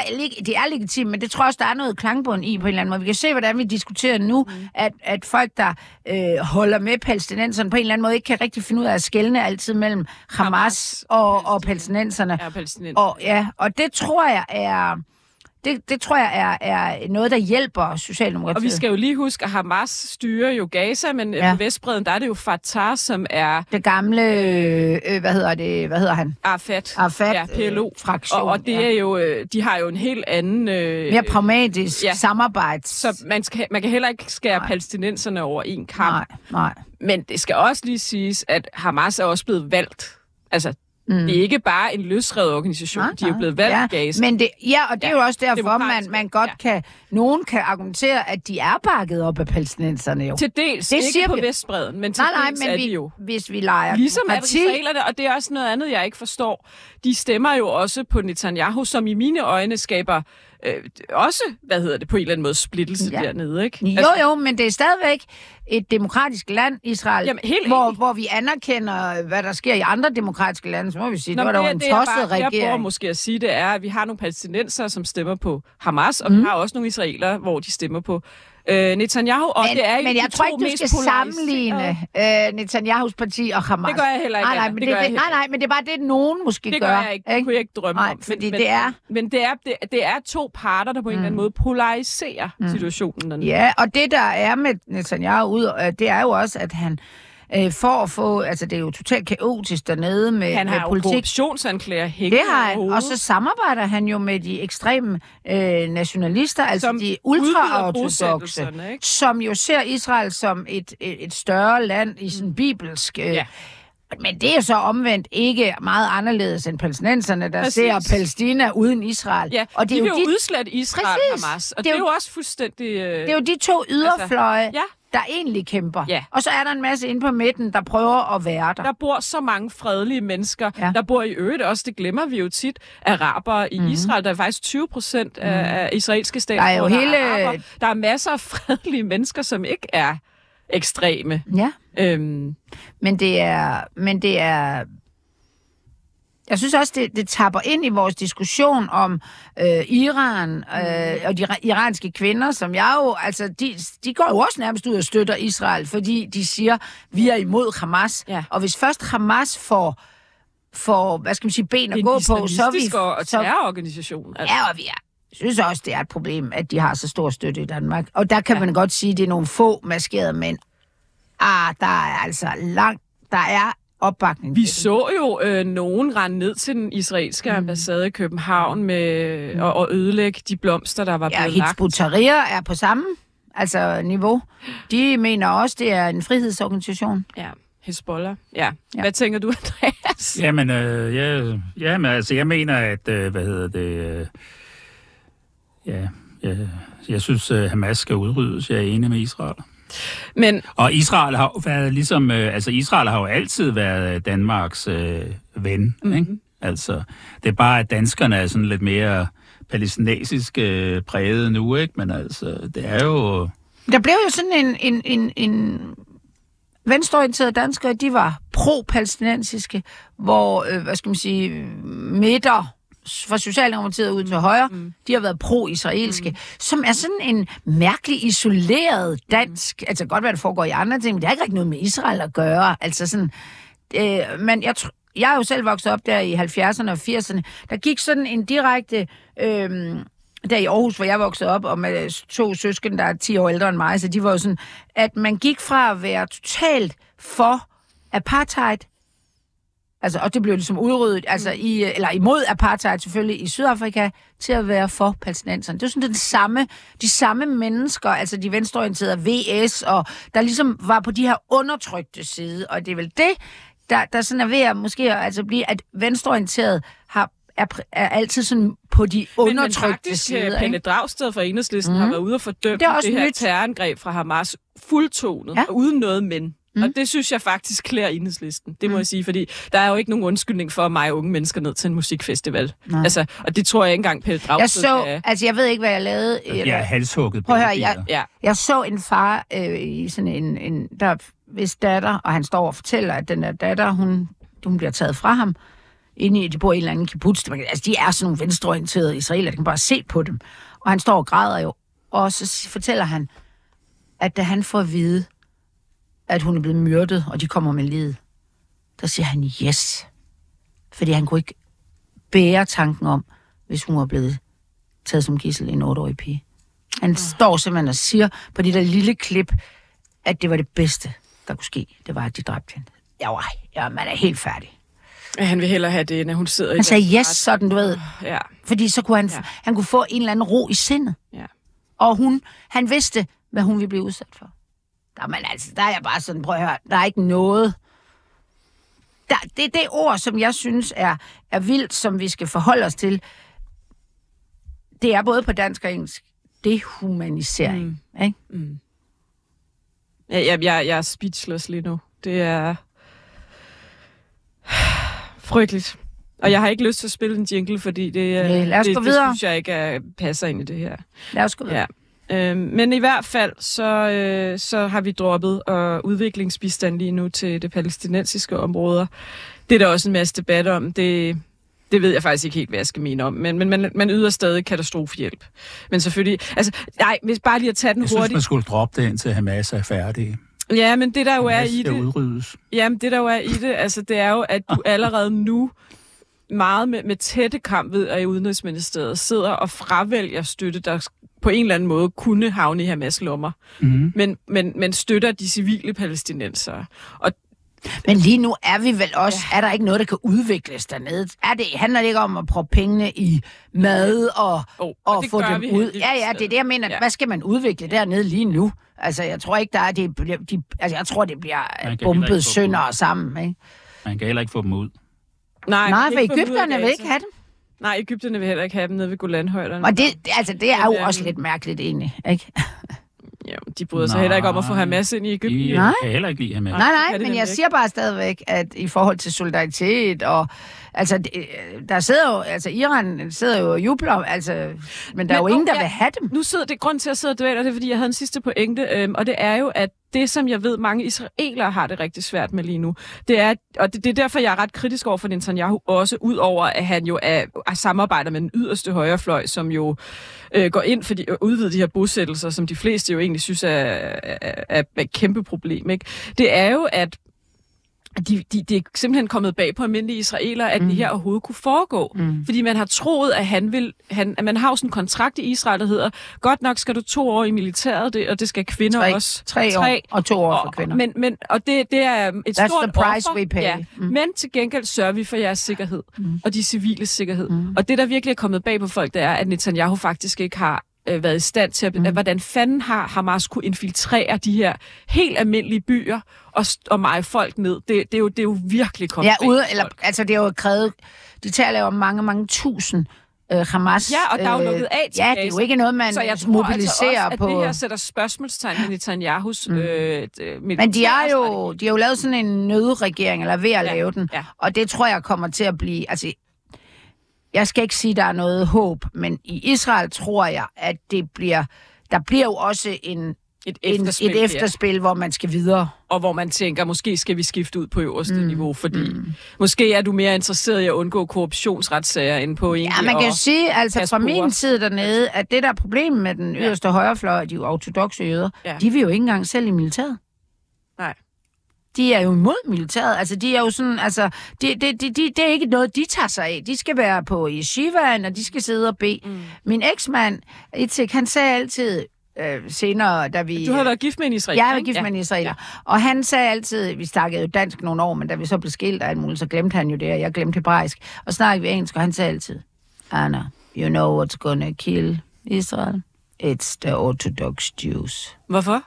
det er legitimt, men det tror jeg også, der er noget klangbund i på en eller anden måde. Vi kan se, hvordan vi diskuterer nu, mm. at, at folk, der øh, holder med palæstinenserne, på en eller anden måde ikke kan rigtig finde ud af at skelne altid mellem Hamas, Hamas og, og palæstinenserne. Ja, palæstinenserne. Og, ja, og det tror jeg er det, det tror jeg er, er noget, der hjælper Socialdemokratiet. Og vi skal jo lige huske, at Hamas styrer jo Gaza, men ja. på Vestbreden, der er det jo Fatah, som er... Det gamle, øh, hvad hedder det, hvad hedder han? Arafat. Arafat, ja, PLO. Øh, fraktion. Og, og det ja. er jo, øh, de har jo en helt anden... Øh, Mere pragmatisk ja. samarbejde. Så man, skal, man kan heller ikke skære nej. palæstinenserne over en kamp. Nej, nej. Men det skal også lige siges, at Hamas er også blevet valgt. Altså, Mm. Det er ikke bare en løsrevet organisation. Nej, de er blevet valgt ja. Gaza. Men det, ja, og det ja. er jo også derfor, man, man godt ja. kan... Nogen kan argumentere, at de er bakket op af palæstinenserne jo. Til dels. Det ikke siger på vi... Vestbreden, men til nej, nej, dels men er vi, de jo. Hvis vi leger Ligesom parti... at israelerne, og det er også noget andet, jeg ikke forstår. De stemmer jo også på Netanyahu, som i mine øjne skaber øh, også, hvad hedder det, på en eller anden måde splittelse ja. dernede, ikke? Jo, altså, jo, men det er stadigvæk et demokratisk land, Israel, Jamen, helt hvor, hvor vi anerkender, hvad der sker i andre demokratiske lande, så må vi sige, Nå, det var der jo en tosset bare, regering. Jeg prøver måske at sige, det er, at vi har nogle palæstinenser, som stemmer på Hamas, og mm. vi har også nogle israelere, hvor de stemmer på øh, Netanyahu, og men, det er Men jeg tror ikke, du skal sammenligne øh, Netanyahus parti og Hamas. Det gør jeg heller ikke. Nej, nej, men det, det, det, nej, nej, men det er bare det, nogen måske det gør. Det gør jeg ikke. Det kunne jeg ikke drømme nej, om. Fordi men, det er... Men det er, det, det er to parter, der på en mm. eller anden måde polariserer mm. situationen. Ja, og det, der er med Netanyahu ud, det er jo også, at han øh, for at få, altså det er jo totalt kaotisk dernede med, han med politik. korruptionsanklager hængende Det har han, og så samarbejder han jo med de ekstreme øh, nationalister, altså som de ultraortodoxe, som jo ser Israel som et, et, et større land i sådan bibelsk... Øh, ja. Men det er så omvendt ikke meget anderledes end palæstinenserne, der Præcis. ser Palæstina uden Israel. Ja, og det de er jo, jo de... udslet Israel Præcis. Hamas, og det er, det er jo også fuldstændig... Øh... Det er jo de to yderfløje, altså, ja der egentlig kæmper. Ja. Og så er der en masse inde på midten, der prøver at være der. Der bor så mange fredelige mennesker. Ja. Der bor i øvrigt også, det glemmer vi jo tit, arabere i mm. Israel. Der er faktisk 20 procent mm. af, israelske Der er jo hele- araber. Der er masser af fredelige mennesker, som ikke er ekstreme. Ja. Øhm, Men det er, men det er, jeg synes også, det, det tapper ind i vores diskussion om øh, Iran øh, og de iranske kvinder, som jeg jo, altså, de, de går jo også nærmest ud og støtter Israel, fordi de siger, vi er imod Hamas. Ja. Og hvis først Hamas får, får hvad skal man sige, ben at en gå på, så er vi... og terrororganisation. Altså. ja, og vi er, jeg synes også, det er et problem, at de har så stor støtte i Danmark. Og der kan ja. man godt sige, at det er nogle få maskerede mænd. Ah, der er altså langt, der er opbakning. Vi så jo øh, nogen rende ned til den israelske Mm. ambassade i København med, og, og ødelægge de blomster, der var Ja, blevet lagt. Ut-Tahrir er på samme altså, niveau. De mener også, det er en frihedsorganisation. Ja, Hezbollah. Ja. Ja. ja. Hvad tænker du, Andreas? Jamen, øh, ja, jamen, altså, jeg mener, at, øh, hvad hedder det, øh, ja, ja, jeg synes, øh, Hamas skal udryddes. Jeg er enig med Israel. Men Og Israel har jo været ligesom, øh, altså Israel har jo altid været Danmarks øh, ven, Mhm. mm-hmm. ikke? Altså, det er bare, at danskerne er sådan lidt mere palæstinensisk øh, præget nu, ikke? Men altså, det er jo... Der blev jo sådan en, en, en, en venstreorienterede danskere, de var pro-palæstinensiske, hvor, øh, hvad skal man sige, midter fra Socialdemokratiet ud til højre, mm. de har været pro-israelske, mm. som er sådan en mærkelig isoleret dansk, mm. altså godt være, det foregår i andre ting, men det har ikke rigtig noget med Israel at gøre, altså sådan, øh, men jeg tror, jeg er jo selv vokset op der i 70'erne og 80'erne. Der gik sådan en direkte... Øh, der i Aarhus, hvor jeg voksede op, og med to søskende, der er 10 år ældre end mig, så de var jo sådan, at man gik fra at være totalt for apartheid, altså, og det blev ligesom udryddet, altså i, eller imod apartheid selvfølgelig i Sydafrika, til at være for palæstinenserne. Det er sådan det samme, de samme mennesker, altså de venstreorienterede VS, og der ligesom var på de her undertrykte side, og det er vel det, der, der sådan er ved at måske altså blive, at venstreorienteret har er, er altid sådan på de Men, men undertrykte faktisk, sider. Pelle ikke? Dragsted fra Enhedslisten mm. har været ude og fordømme Det er det her nyt. terrorangreb fra Hamas fuldtonet, ja. og uden noget men. Mm. Og det synes jeg faktisk klæder Enhedslisten. Det må jeg sige, fordi der er jo ikke nogen undskyldning for mig unge mennesker ned til en musikfestival. Nej. Altså, og det tror jeg ikke engang Pelle Jeg Dragsted så, kan- altså jeg ved ikke, hvad jeg lavede. Ja, halshugget Prøv at høre, jeg, Ja. jeg så en far øh, i sådan en, en der hvis datter, og han står og fortæller, at den der datter, hun, hun bliver taget fra ham, inde i, de bor i en eller anden kibbutz. Altså, de er sådan nogle venstreorienterede israeler, det kan bare se på dem. Og han står og græder jo. Og så fortæller han, at da han får at vide, at hun er blevet myrdet, og de kommer med livet, der siger han yes. Fordi han kunne ikke bære tanken om, hvis hun var blevet taget som gissel en 8-årig pige. Han Ah. står simpelthen og siger på det der lille klip, at det var det bedste, der kunne ske. Det var, at de dræbte hende. Jeg var, ja, man er helt færdig. Ja, han vil hellere have det, når hun sidder i Han sagde yes, ret. sådan du ved. Ja. Fordi så kunne han. Ja. han kunne få en eller anden ro i sindet. Ja. Og hun, han vidste, hvad hun ville blive udsat for. Der, men altså, der er jeg bare sådan, prøv at høre, der er ikke noget. Der, det er det ord, som jeg synes er, er vildt, som vi skal forholde os til. Det er både på dansk og engelsk. Dehumanisering. Mm. Ikke? Ja, jeg, jeg, jeg er speechless lige nu. Det er frygteligt. Og jeg har ikke lyst til at spille en jingle, fordi det, øh, Nej, lad os det, gå det videre. synes jeg ikke er, passer ind i det her. Lad os gå videre. Ja. Øhm, men i hvert fald, så, øh, så har vi droppet og udviklingsbistand lige nu til det palæstinensiske områder. Det er der også en masse debat om. Det, det ved jeg faktisk ikke helt, hvad jeg skal mene om. Men, men man, man yder stadig katastrofehjælp. Men selvfølgelig... Altså, nej, hvis bare lige at tage den Jeg synes, hurtigt. man skulle droppe det, indtil Hamas er færdige. Ja, men det der jo er i det... udryddes. Jamen, det der jo er i det, altså, det er jo, at du allerede nu meget med, med tætte kamp ved, at i Udenrigsministeriet sidder og fravælger støtte, der på en eller anden måde kunne havne i Hamas lommer, Mm. men, men, men støtter de civile palæstinensere. Og Men lige nu er vi vel også, ja. er der ikke noget, der kan udvikles dernede? Er det, handler det ikke om at prøve pengene i mad og, Oh, og, og og det få dem ud? Ja, ja, det er det, jeg mener. Ja. Hvad skal man udvikle dernede lige nu? Altså, jeg tror ikke, der er det, de, altså, jeg tror, det bliver bumpet sønder ud. sammen, ikke? Man kan heller ikke få dem ud. nej, Nej, for ikke Ægypterne vil ikke have dem. Nej, Ægypterne vil heller ikke have dem nede ved Golanhøjderne. Og det, altså, det er jo også lidt mærkeligt, egentlig, ikke? Ja, de bryder sig heller ikke om at få Nej. Hamas ind i Ægypten. De Nej. kan heller ikke lide Hamas. Nej, nej, de men jeg nemlig siger bare stadigvæk, at i forhold til solidaritet og... Altså, det- der sidder jo... Altså, Iran sidder jo og jubler, altså... Men der er jo Men, ingen, der oh, vil ja. have dem. Nu sidder det grund til at sidde og dvæle, og det er, fordi jeg havde en sidste pointe, øhm, og det er jo, at det, som jeg ved, mange israelere har det rigtig svært med lige nu, det er, og det, det er derfor, jeg er ret kritisk over for Netanyahu, også ud over, at han jo er, er samarbejder med den yderste højrefløj, som jo øh, går ind for de, at udvide de her bosættelser, som de fleste jo egentlig synes er, er, er et kæmpe problem. Ikke? Det er jo, at de, de, det er simpelthen kommet bag på almindelige israelere, at mm. det her overhovedet kunne foregå. Mm. Fordi man har troet, at han vil... Han, at man har sådan en kontrakt i Israel, der hedder, godt nok skal du to år i militæret, det, og det skal kvinder Tre, også. tre år og to år for kvinder. Men, men, og det, det er et That's stort the price offer, we pay. Ja. Mm. Men til gengæld sørger vi for jeres sikkerhed, mm. og de civile sikkerhed. Mm. Og det, der virkelig er kommet bag på folk, det er, at Netanyahu faktisk ikke har øh, været i stand til, at, mm. at hvordan fanden har Hamas kunne infiltrere de her helt almindelige byer og, og meje folk ned. Det, det, er, jo, det er jo virkelig kommet Ja, ude, eller, altså det er jo krævet, de taler jo om mange, mange tusind øh, Hamas. Ja, og der er jo øh, lukket af til Ja, det er jo ikke noget, man Så jeg tror mobiliserer altså også, at på. det her sætter spørgsmålstegn ved Netanyahus mm. øh, d- Men de er jo, de har jo lavet sådan en nødregering, eller er ved at Ja, lave den. ja. Og det tror jeg kommer til at blive, altså, jeg skal ikke sige, at der er noget håb, men i Israel tror jeg, at det bliver, der bliver jo også en, et en, efterspil, et efterspil, hvor man skal videre. og hvor man tænker, måske skal vi skifte ud på øverste mm. niveau, fordi mm. måske er du mere interesseret i at undgå korruptionsretssager end på egentlig Ja, man kan jo sige, altså fra min side dernede, at det der er problemet med den yderste ja. højrefløj, de ortodoxe jøder, Ja. ja. de vil jo ikke engang selv i militæret. Nej. De er jo imod militæret. Altså, de er jo sådan, altså, det de, de, de, det er ikke noget, de tager sig af. De skal være på yeshivaen, og de skal sidde og bede. Mm. Min eksmand, Itzek, han sagde altid, øh, senere, da vi... Du har været gift med en israel, Jeg ikke? gift med en israeler. Ja. Og han sagde altid, vi snakkede jo dansk nogle år, men da vi så blev skilt og alt muligt, så glemte han jo det, og jeg glemte hebraisk. Og snakkede vi engelsk, og han sagde altid, Anna, you know what's gonna kill Israel? It's the Orthodox Jews. Hvorfor?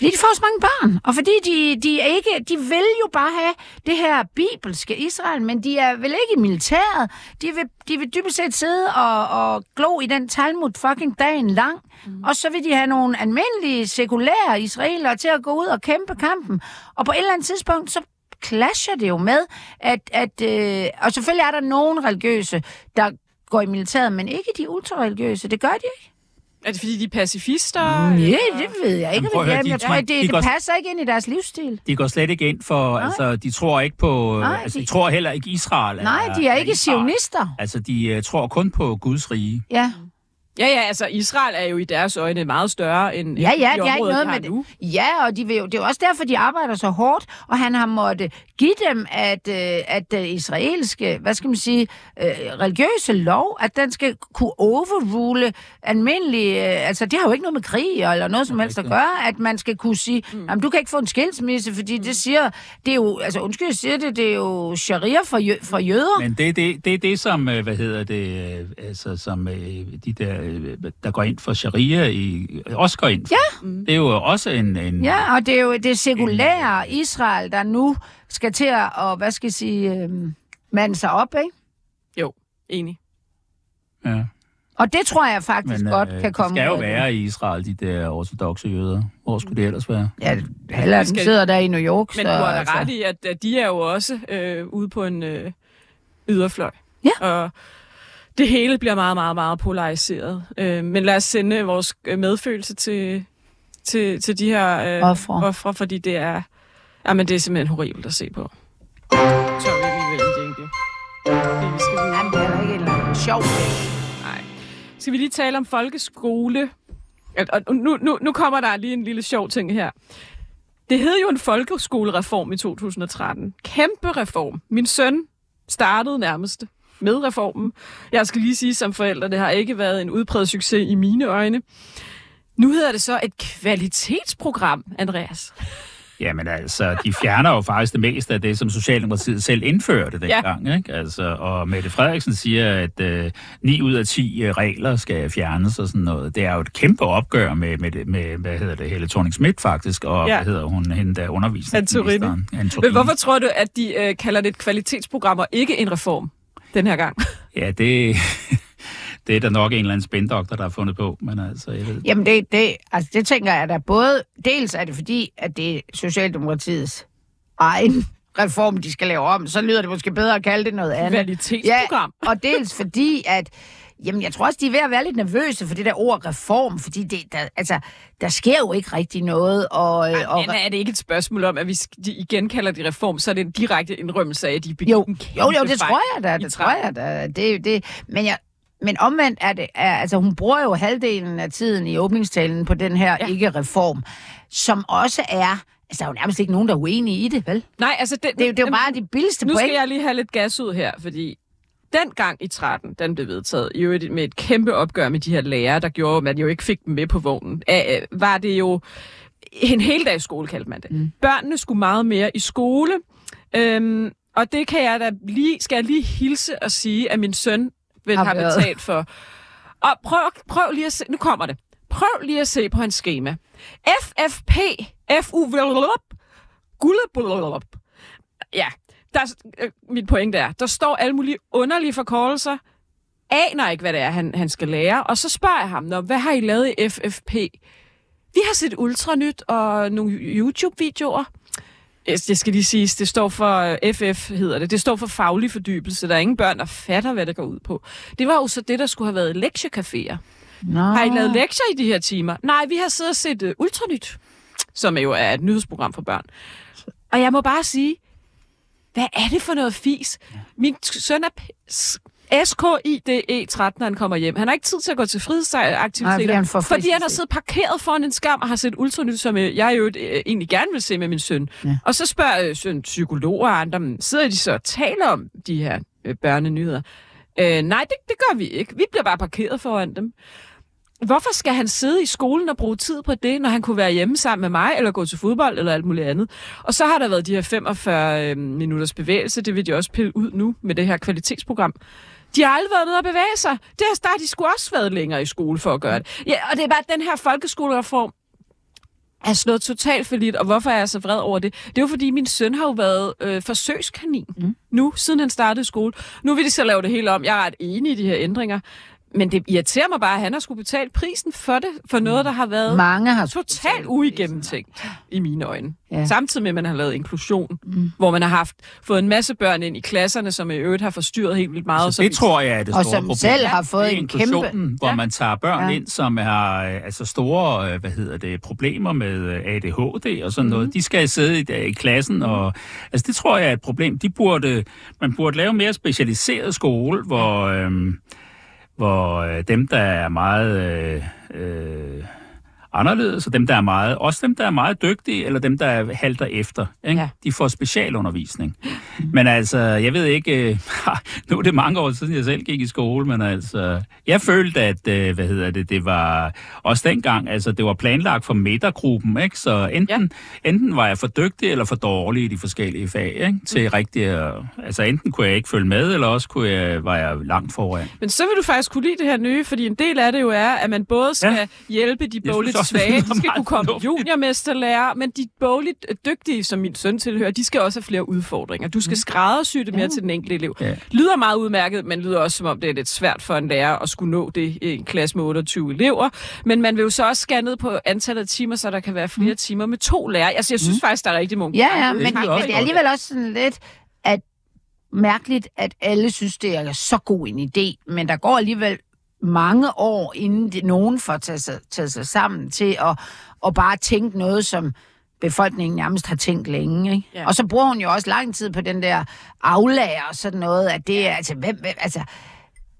Fordi de får så mange børn, og fordi de, de, ikke, de vil jo bare have det her bibelske Israel, men de er vel ikke i militæret. De vil, de vil dybest set sidde og, og glo i den Talmud fucking dagen lang, mm. og så vil de have nogle almindelige, sekulære israelere til at gå ud og kæmpe kampen. Og på et eller andet tidspunkt, så clasher det jo med, at, at øh, og selvfølgelig er der nogle religiøse, der går i militæret, men ikke de ultrareligiøse. Det gør de ikke. Er det fordi, de er pacifister? Nej, eller? det ved jeg ikke. Jamen, Jamen, høre, de- jeg tror, de- det, de det går- passer ikke ind i deres livsstil. De går slet ikke ind for, Nej. altså, de tror ikke på, Nej, altså, de, de- tror heller ikke Israel. Nej, de er ikke Israel. sionister. Altså, de uh, tror kun på Guds rige. Ja. Ja, ja, altså Israel er jo i deres øjne meget større end Ja, ja, de det har ikke områder, noget de har med nu. det. Ja, og de vil jo, det er jo også derfor, de arbejder så hårdt, og han har måttet give dem, at, øh, at den israelske, hvad skal man sige, øh, religiøse lov, at den skal kunne overrule almindelige, øh, altså det har jo ikke noget med krig eller noget som helst at gøre, at man skal kunne sige, mm. jamen du kan ikke få en skilsmisse, fordi det siger, det er jo, altså undskyld, jeg siger det, det er jo sharia for, jø, for jøder. Men det er det, det, er det som, øh, hvad hedder det, øh, altså, som øh, de der, øh, der går ind for sharia, i, også går ind for. Ja. Det er jo også en... en Ja, og det er jo det sekulære Israel, der nu skal til at, og, hvad skal jeg sige, øh, mande sig op, ikke? Jo, enig. ja. Og det tror jeg faktisk Men godt øh, kan komme de skal jo af det. være i Israel, de der ortodoxe jøder. Hvor skulle det ellers være? Ja, halvdelen Vi skal- sidder der i New York. Men så, du har da altså- ret i, at, at de er jo også øh, ude på en øh, yderfløj. Ja. Og det hele bliver meget, meget, meget polariseret. Øh, men lad os sende vores øh, medfølelse til, til, til de her øh, Ofre. ofre, fordi det er, jamen, det er simpelthen horribelt at se på. Så er vi alligevel en jingle. Det, vi skal videre. Jamen, det er ikke en eller anden sjov ting. Nej. Skal vi lige tale om folkeskole? Og og nu, nu, nu kommer der lige en lille sjov ting her. Det hed jo en folkeskolereform i 2013. Kæmpe reform. Min søn startede nærmest med reformen. Jeg skal lige sige som forældre, det har ikke været en udpræget succes i mine øjne. Nu hedder det så et kvalitetsprogram, Andreas. Jamen altså, de fjerner jo faktisk det meste af det, som Socialdemokratiet selv indførte dengang. Ja. Ikke? Altså, og Mette Frederiksen siger, at øh, 9 ud af 10 øh, regler skal fjernes og sådan noget. Det er jo et kæmpe opgør med, med, med hvad hedder det, Helle thorning Schmidt faktisk, og Ja. hvad hedder hun, hende der Antorini. undervisningsministeren. Men hvorfor tror du, at de øh, kalder det et kvalitetsprogram og ikke en reform den her gang? Ja, det, det er der nok en eller anden spændoktor, der har fundet på, men altså, jeg ved Jamen, det, det, altså, det tænker jeg da både... Dels er det fordi, at det er Socialdemokratiets egen reform, de skal lave om. Så lyder det måske bedre at kalde det noget andet. Kvalitetsprogram. Ja, og dels fordi, at Jamen, jeg tror også, de er ved at være lidt nervøse for det der ord reform, fordi det, der, altså, der sker jo ikke rigtig noget. Og, øh, og, Men er det ikke et spørgsmål om, at vi de igen kalder det reform, så er det en direkte indrømmelse af, at de jo, en jo, jo, det tror jeg da, det tror jeg da. Det, det, men, jeg, men omvendt er det, er, altså hun bruger jo halvdelen af tiden i åbningstalen på den her Ja. ikke-reform, som også er, altså der er jo nærmest ikke nogen, der er uenige i det, vel? Nej, altså... Det, Det, er jo- det er jo bare de billigste Nu point. skal jeg lige have lidt gas ud her, fordi den gang i 13, den blev vedtaget, i øvrigt med et kæmpe opgør med de her lærere, der gjorde, at man jo ikke fik dem med på vognen, Æh, var det jo en heldags skole, kaldte man det. Mm. Børnene skulle meget mere i skole, øhm, og det kan jeg da lige, skal jeg lige hilse og sige, at min søn vil Har have betalt for. Og prøv, prøv lige at se, nu kommer det. Prøv lige at se på hans schema. FFP, FU, gulleblop. Ja, der, er- øh, mit pointe er, der står alle mulige underlige forkortelser, aner ikke, hvad det er, han, han skal lære, og så spørger jeg ham, Nå, hvad har I lavet i FFP? Vi har set ultranyt og nogle YouTube-videoer. Jeg skal lige sige, det står for øh, FF, hedder det. Det står for faglig fordybelse. Der er ingen børn, der fatter, hvad det går ud på. Det var jo så det, der skulle have været lektiecaféer. Nå. Har I lavet lektier i de her timer? Nej, vi har siddet og set uh, Ultranyt, som jo er et nyhedsprogram for børn. Og jeg må bare sige, hvad er det for noget fis? Min t- søn er SKIDE 13, når han kommer hjem. Han har ikke tid til at gå til fordi han får fordi han har siddet parkeret foran en skærm og har set Ultranyt, som øh, jeg jo øh, egentlig gerne vil se med min søn. Ja. Og så spørger øh, søn psykologer og andre, "Men sidder de så og taler om de her børnenyheder? Øh, nej, det, det gør vi ikke. Vi bliver bare parkeret foran dem. Hvorfor skal han sidde i skolen og bruge tid på det, når han kunne være hjemme sammen med mig, eller gå til fodbold, eller alt muligt andet? Og så har der været de her 45 øh, minutters bevægelse, det vil de også pille ud nu med det her kvalitetsprogram. De har aldrig været nede at bevæge sig. Det har, der de skulle også været længere i skole for at gøre det. Ja, og det er bare den her folkeskolereform. er slået totalt for lidt, og hvorfor er jeg så vred over det? Det er jo fordi, min søn har jo været øh, forsøgskanin mm. nu, siden han startede skole. Nu vil de så lave det hele om. Jeg er ret enig i de her ændringer. Men det irriterer mig bare, at han har skulle betale prisen for det, for noget, der har været Mange har totalt uigennemtænkt i mine øjne. Ja. Samtidig med, at man har lavet inklusion, mm. hvor man har haft fået en masse børn ind i klasserne, som i øvrigt har forstyrret helt vildt meget. Så det tror jeg er det Og store som problem. selv har fået en kæmpe... hvor Ja. man tager børn Ja. ind, som har øh, altså store øh, hvad hedder det, problemer med øh, ADHD og sådan Mhm. noget. De skal sidde i, i klassen, og altså, det tror jeg er et problem. De burde, man burde lave mere specialiseret skole, hvor, øh, hvor øh, dem, der er meget... Øh, øh, anderledes, og dem, der er meget, også dem, der er meget dygtige, eller dem, der halter efter, ikke? Ja. de får specialundervisning. Men altså, jeg ved ikke, øh, nu er det mange år siden, jeg selv gik i skole, men altså, jeg følte, at, øh, hvad hedder det, det var også dengang, altså, det var planlagt for midtergruppen, ikke? Så enten, ja. enten var jeg for dygtig eller for dårlig i de forskellige fag, ikke? Til rigtig, at- altså, enten kunne jeg ikke følge med, eller også kunne jeg, var jeg langt foran. Men så vil du faktisk kunne lide det her nye, fordi en del af det jo er, at man både skal Ja. hjælpe de bogligt svage, de skal kunne komme juniormesterlærer, men de bogligt dygtige, som min søn tilhører, de skal også have flere udfordringer. Du skal skræddersy det mere til den enkelte elev. Ja. Lyder meget udmærket, men lyder også som om, det er lidt svært for en lærer at skulle nå det i en klasse med 28 elever. Men man vil jo så også skære ned på antallet af timer, så der kan være flere timer med to lærere. Altså, jeg synes faktisk, der er rigtig mange Ja, ja, men, Det men det er alligevel også sådan lidt at mærkeligt, at alle synes, det er så god en idé, men der går alligevel mange år, inden det, nogen får taget sig, taget sig sammen til at, at bare tænke noget, som befolkningen nærmest har tænkt længe. Ikke? Ja. Og så bruger hun jo også lang tid på den der aflager og sådan noget, at det er, altså, hvem, hvem altså,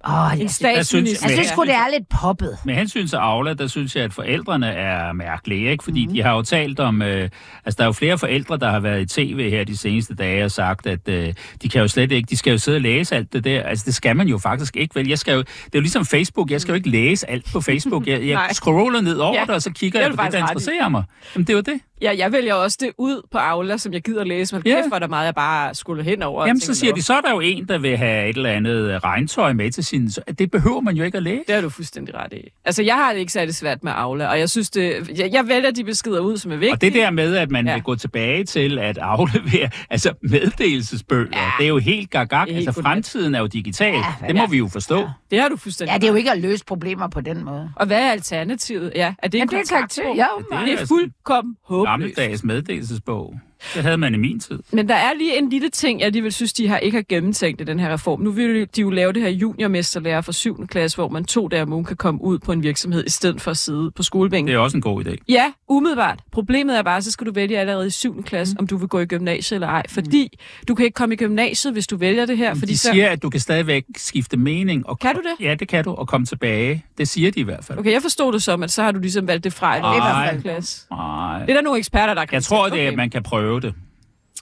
åh, jeg, En synes, statsminister. jeg synes sgu, det er lidt poppet. Med hensyn til Aula, der synes jeg, at forældrene er mærkelige, ikke? Fordi mm. de har jo talt om... Øh, altså, der er jo flere forældre, der har været i tv her de seneste dage og sagt, at øh, de kan jo slet ikke... De skal jo sidde og læse alt det der. Altså, det skal man jo faktisk ikke, vel? Jeg skal jo, det er jo ligesom Facebook. Jeg skal jo ikke læse alt på Facebook. Jeg, jeg scroller ned over Ja, det, og så kigger er jeg på det, der interesserer mig. Jamen, det er jo det. Ja, jeg vælger også det ud på Aula, som jeg gider læse. Men Ja. kæft, hvor er der meget, jeg bare skulle hen over. Jamen, så siger de, så er der jo en, der vil have et eller andet regntøj med til sin... så Det behøver man jo ikke at læse. Det er du fuldstændig ret i. Altså, jeg har det ikke særlig svært med Aula, og jeg synes, det, jeg, jeg vælger de beskeder ud, som er vigtige. Og det der med, at man ja. Vil gå tilbage til at aflevere altså meddelelsesbøger, ja. det er jo helt gagag. Er helt Altså fremtiden er jo digital. Ja, det må vi jo forstå. Ja. det har du fuldstændig Ja, det er jo ikke at løse problemer på den måde. Og hvad er alternativet? Ja, er det en Ja, det er karakter. Ja, det Det er er fuldkommen håbløst. Gammeldags meddelelsesbog. Det havde man i min tid. Men der er lige en lille ting, jeg alligevel synes, de har ikke har gennemtænkt i den her reform. Nu vil de jo lave det her juniormesterlærer fra 7. klasse, hvor man to dage om ugen kan komme ud på en virksomhed, i stedet for at sidde på skolebænken. Det er også en god idé. Ja, umiddelbart. Problemet er bare, så skal du vælge allerede i 7. klasse, mm. om du vil gå i gymnasiet eller ej. Fordi du kan ikke komme i gymnasiet, hvis du vælger det her. Fordi De så... siger, at du kan stadigvæk skifte mening. Og Kan du det? Ja, det kan du, og komme tilbage. Det siger de i hvert fald. Okay, jeg forstod det som, at så har du ligesom valgt det fra i Ej. den hvert klasse. Nej. Det er der nogle eksperter, der kan Jeg tror, det er, at man kan prøve det.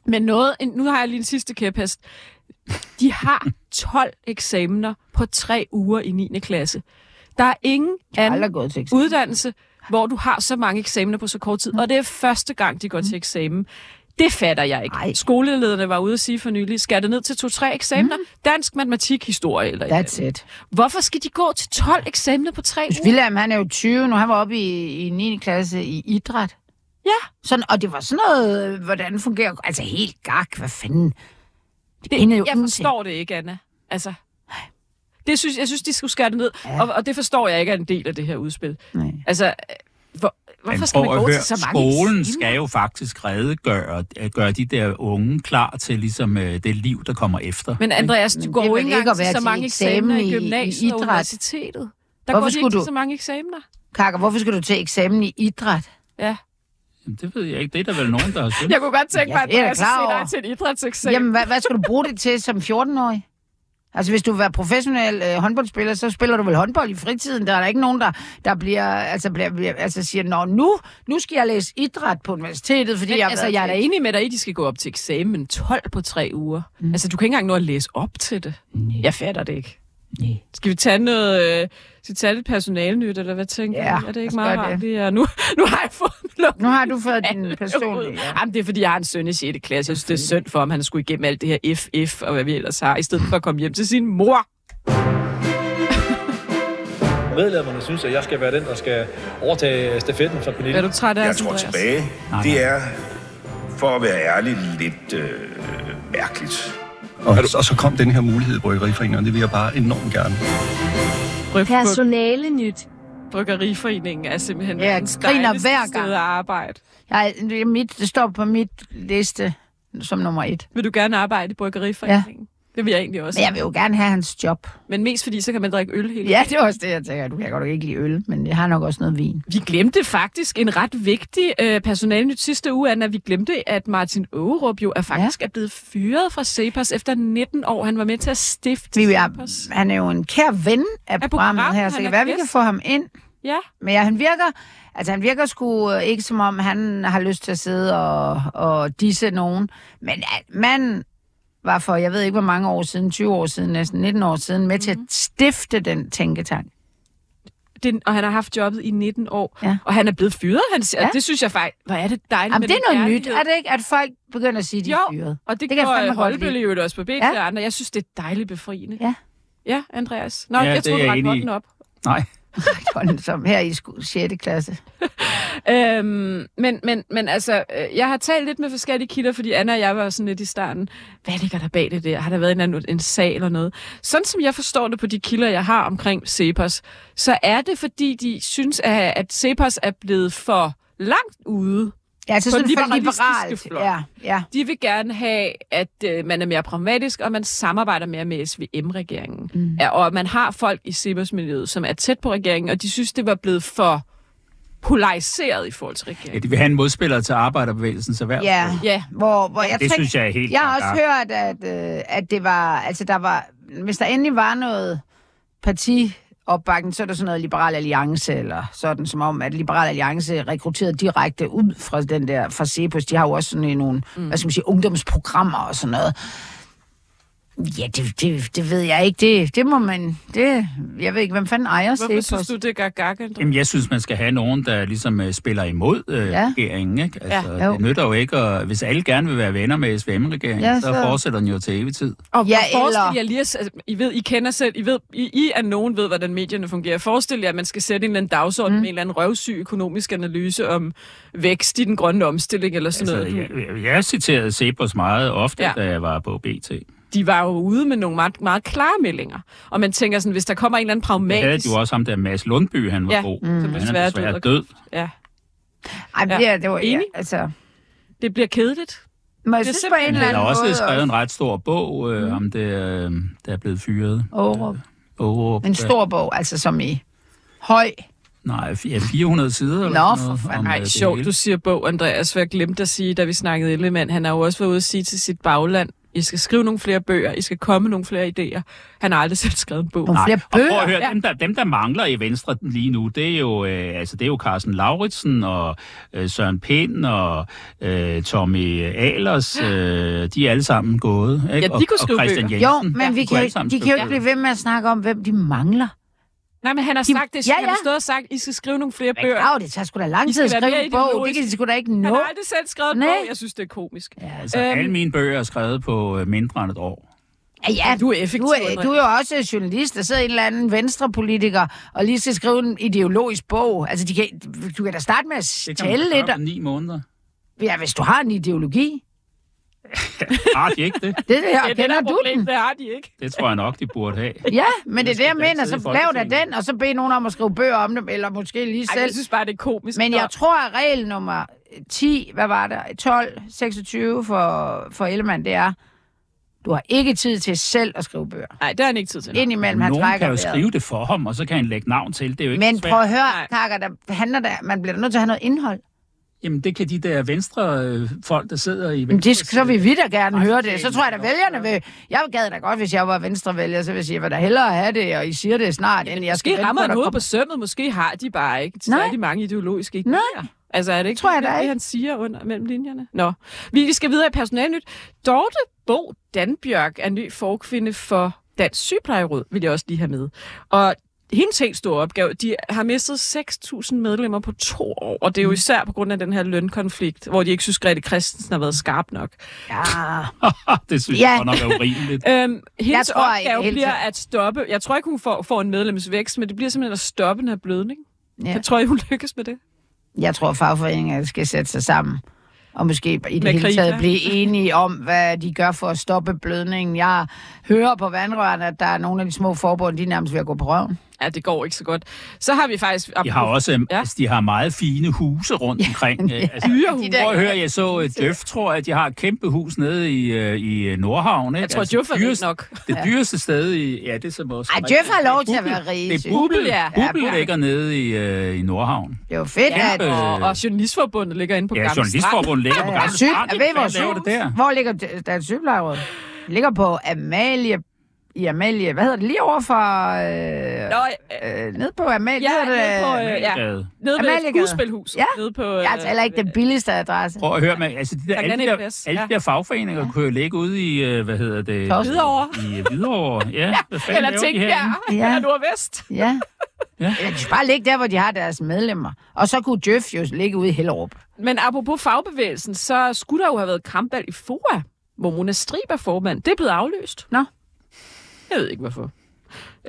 Men noget, nu har jeg lige en sidste kæphest. De har 12 eksamener på tre uger i 9. klasse. Der er ingen anden gået til eksamen. uddannelse, hvor du har så mange eksamener på så kort tid. Og det er første gang, de går til eksamen. Det fatter jeg ikke. Ej. Skolelederne var ude at sige for nylig, skal det ned til to-tre eksamener? Dansk, matematik, historie eller That's it. Hvorfor skal de gå til 12 eksamener på tre uger? William, han er jo 20 nu. Han var oppe i, i 9. klasse i idræt. Ja. Sådan, og det var sådan noget, øh, hvordan fungerer... Altså helt gak, hvad fanden? Det, det jo Jeg forstår det ikke, Anna. Altså, det synes, jeg synes, de skulle skære det ned. Ja. Og, og det forstår jeg ikke er en del af det her udspil. Nej. Altså, øh, hvor, hvorfor Men skal man gå høre, til så mange skolen eksamener? skal jo faktisk redegøre øh, gøre de der unge klar til ligesom, det liv, der kommer efter. Men Andreas, du går jo ikke engang til så mange eksamen eksamener i i- i gymnasiet og idræt. universitetet. Der Hvorfor går de ikke du- til så mange eksamener. Kakker, hvorfor skal du til eksamen i idræt? Ja. Jamen, Det ved jeg ikke. Det er der vel nogen, der har syntes. Jeg kunne godt tænke Ja, mig, er jeg at klar jeg over. se dig til en idrætseksamen. Jamen, hvad, hvad skal du bruge det til som 14-årig? Altså, hvis du vil være professionel øh, håndboldspiller, så spiller du vel håndbold i fritiden. Der er der ikke nogen, der, der bliver, altså, bliver, bliver, altså siger, Nå, nu, nu skal jeg læse idræt på universitetet, fordi Men, jeg altså, jeg er da enig med dig i, at de skal gå op til eksamen 12 på tre uger. Mm. Altså, du kan ikke engang nå at læse op til det. Nej. Jeg fatter det ikke. Nej. Skal vi tage noget... Øh, skal vi tage lidt personalnyt, eller hvad tænker Ja, du? Er det ikke meget rart? det. Det er, nu, nu har jeg fået lukket Nu har du fået din personlige... Ja. Jamen, det er, fordi jeg har en søn i 6. klasse. Jeg synes, det er synd for ham, han skulle igennem alt det her FF og hvad vi ellers har, i stedet for at komme hjem til sin mor. medlemmerne synes, at jeg skal være den, der skal overtage stafetten fra Pernille. Er du træt af Jeg tror tilbage. Det er, for at være ærlig, lidt øh, mærkeligt. Og, og så kom den her mulighed i Bryggeriforeningen, og det vil jeg bare enormt gerne. Personale nyt. Bryggeriforeningen er simpelthen Ja, verdens griner hver sted gang. at arbejde. Jeg, det, mit, det står på mit liste som nummer et. Vil du gerne arbejde i Bryggeriforeningen? Ja. Det vil jeg egentlig også. Men jeg vil jo gerne have hans job. Men mest fordi, så kan man drikke øl hele Ja, det er også det, jeg tænker. Du kan godt ikke lide øl, men jeg har nok også noget vin. Vi glemte faktisk en ret vigtig øh, personalnyt sidste uge, Anna. Vi glemte, at Martin Ågerup jo er faktisk ja. er blevet fyret fra Cepos efter 19 år. Han var med til at stifte Vi er, Cepos. han er jo en kær ven af Af programmet programmet, her, så det kan være, vi kan få ham ind. Ja, Men ja, han virker, altså han virker sgu øh, ikke som om, han har lyst til at sidde og, og disse nogen. Men manden var for, jeg ved ikke hvor mange år siden, 20 år siden, næsten 19 år siden, med mm. til at stifte den tænketank. det, og han har haft jobbet i 19 år. Ja. Og han er blevet fyret. Han, siger, Ja. Det synes jeg faktisk, hvor er det dejligt Jamen, med det er den noget nyt, ærlighed. er det ikke? At folk begynder at sige, at de er Jo, fyret. Og det, Det det kan jeg gjorde Holbølle jo også på BT Ja. ja. andre. Jeg synes, det er dejligt befriende. Ja. Ja, Andreas. Nå, Ja, jeg det troede, er du i. hånden op. Nej. Sådan som her i 6. klasse. Øhm, men, men, men altså, øh, jeg har talt lidt med forskellige kilder, fordi Anna og jeg var sådan lidt i starten. Hvad ligger der bag det der? Har der været en, anden, en sag eller noget? Sådan som jeg forstår det på de kilder, jeg har omkring Cepos, så er det, fordi de synes, at, at Cepos er blevet for langt ude. Ja, altså På sådan den for liberalt. fløj. Ja, ja. De vil gerne have, at øh, man er mere pragmatisk, og man samarbejder mere med SVM-regeringen. Mm. Ja, og man har folk i Cepos-miljøet, som er tæt på regeringen, og de synes, det var blevet for polariseret i forhold til Ja, regeringen. de vil have en modspiller til arbejderbevægelsens erhverv. Ja, Ja. hvor, hvor jeg Det tænker- synes jeg er helt Jeg har også hørt, at, øh, at det var, altså der var, hvis der endelig var noget parti opbakning, så er der sådan noget Liberal Alliance, eller sådan som om, at Liberal Alliance rekrutterede direkte ud fra den der, fra Cepos. De har jo også sådan nogle, mm. hvad skal man sige, ungdomsprogrammer og sådan noget. Ja, det, det, det ved jeg ikke. Det, det må man... Det, jeg ved ikke, hvem fanden ejer Hvorfor Cepos? synes du, det gør gak, Andreas? Jamen, jeg synes, man skal have nogen, der ligesom øh, spiller imod øh, Ja. regeringen. Ikke? Altså, Ja. Jo. Det nytter jo ikke, og hvis alle gerne vil være venner med SVM-regeringen, Ja, ja, så- så... fortsætter den jo til evig tid. Og Ja, ja, forestil eller- jer lige, altså, I ved, I kender selv, I ved, I, I at nogen ved, hvordan medierne fungerer. Forestil jer, at man skal sætte en eller anden dagsorden mm. med en eller anden røvsyg økonomisk analyse om vækst i den grønne omstilling eller sådan Altså, noget. jeg, jeg, jeg citerede Cepos meget ofte, Ja. ja. da jeg var på BT. De var jo ude med nogle meget, meget klare meldinger. Og man tænker sådan, hvis der kommer en eller anden Jeg havde pragmatisk... jo også ham der Mads Lundby, han var Ja, god. som Men han er desværre død. død. Ja, Ej, Ja. det, det var, ja, Enig? altså... det bliver kedeligt. Men jeg Det er synes på en eller Han har anden også måde... skrevet en ret stor bog øh, om det, øh, der er blevet fyret. Aarup. Aarup. En stor bog, altså som i høj. Nej, ja, 400 sider eller Nå, sådan noget. for fanden. om, Nej, øh, det sjovt, du siger bog, Andreas, for jeg glemte at sige, da vi snakkede Ellemann. Han har jo også været ude at sige til sit bagland, I skal skrive nogle flere bøger, I skal komme nogle flere idéer. Han har aldrig selv skrevet en bog. Nogle flere og prøv at bøger. høre, Ja. dem, der, dem der mangler i Venstre lige nu, det er jo, øh, altså, det er jo Carsten Lauritsen og øh, Søren Pind og øh, Tommy Ahlers. Øh, de er alle sammen gået. Ikke? Ja, de og, kunne skrive og Christian bøger. Jensen. Jo, men vi de kunne kan, de kan jo ikke bøger. blive ved med at snakke om, hvem de mangler. Nej, men han har De- sagt det. Ja, Han har ja. stået og sagt, I skal skrive nogle flere bøger. Grav, det tager sgu da lang tid at skrive en bog. Det kan de sgu da ikke Han nå. har aldrig selv skrevet en bog. Jeg synes, det er komisk. Ja. Altså, Øhm. alle mine bøger er skrevet på øh, mindre end et år. Ja, ja, Du er effektiv, Du er, du er jo også journalist, der sidder en eller anden venstrepolitiker og lige skal skrive en ideologisk bog. Altså, de kan, du kan da starte med at Det kan man tælle gøre lidt. ni måneder. Ja, hvis du har en ideologi. Har de ikke det? Det er det her, Det er det, kender der du problem, den? det har de ikke. Det tror jeg nok, de burde have. Ja, men det er det, jeg mener. Så lav da den, og så bed nogen om at skrive bøger om dem, eller måske lige Ej, selv. jeg synes bare, det er komisk. Men jeg tror, at regel nummer 10, hvad var der, 12, 26 for, for Ellemann, det er, du har ikke tid til selv at skrive bøger. Nej, det har han ikke tid til. Indimellem, han Nogen trækker kan jo vejret. skrive det for ham, og så kan han lægge navn til. Det er jo ikke Men svært. prøv at høre, Nej. Kakker, der handler der, man bliver nødt til at have noget indhold. Jamen, det kan de der venstre øh, folk, der sidder i venstre. det, så vil vi da gerne Ej, høre det Så tror jeg, at vælgerne vil... Jeg gad da godt, hvis jeg var venstrevælger, så vil jeg sige, jeg da hellere have det, og I siger det snart, end jeg skal Måske rammer hovedet på sømmet. Måske har de bare ikke Nej. mange ideologiske idéer. Nej. Altså, er det ikke Tror jeg det, da ikke. han siger under mellem linjerne? Nå. Vi, vi skal videre i personalnyt. Dorte Bo Danbjørk er ny forkvinde for Dansk Sygeplejeråd, vil jeg også lige have med. Og hendes helt store opgave. De har mistet 6.000 medlemmer på to år, og det er jo især på grund af den her lønkonflikt, hvor de ikke synes, Grete Christensen har været skarp nok. Ja. det synes Ja. jeg godt nok er urimeligt. Øhm, hendes tror, i opgave hele bliver at stoppe, jeg tror ikke, hun får, får en medlemsvækst, men det bliver simpelthen at stoppe den her blødning. Ja. Jeg tror, hun lykkes med det. Jeg tror, fagforeningerne skal sætte sig sammen og måske i det Med hele taget blive enige om, hvad de gør for at stoppe blødningen. Jeg hører på vandrørene, at der er nogle af de små forbund, de er nærmest ved at gå på røven. Ja, det går ikke så godt. Så har vi faktisk... De har også ja. Ja. altså, de har meget fine huse rundt omkring. øh, Altså, Dyrehus. Prøv at høre, jeg så uh, Døf, tror jeg, at de har et kæmpe hus nede i, uh, i Nordhavn. Ikke? Jeg tror, Djøf er rig dyreste- nok. Det dyreste sted i... Ja, det er som også... Ej, Djøf har lov til at være rige, Det er. Bubel, ja. ja. Bubel Ja, ligger nede i, uh, i Nordhavn. Det er jo fedt, Ja, at... Øh, og, og Journalistforbundet ligger inde på Ja, Gamle Journalistforbundet ligger på Ja, Gamle syg, Strand. ved I, hvor, Hvad laver det der? hvor ligger det- der er et sygeplejeråd? Det ligger på Amalie... I Amalie... Hvad hedder det? Lige over for... Øh, Nå, øh, ned på Amalie... ja, hedder det, nede på, øh, ja, nede ved skuespilhus. Ja. Nede på, Jeg er altså heller ikke den billigste adresse. Prøv at høre, man, altså de der, alle, de der, alle de der fagforeninger ja. kunne jo ligge ude i, øh, hvad hedder det? Hvidovre. I øh, Hvidovre, ja. Hvad Eller tænk ja. Ja. eller nordvest. Ja. Ja. Eller de bare ligge der, hvor de har deres medlemmer. Og så kunne Djøf jo ligge ude i Hellerup. Men apropos fagbevægelsen, så skulle der jo have været kampvalg i FOA, hvor Mona Strib er formand. Det er blevet aflyst. Nå. Jeg ved ikke, hvorfor.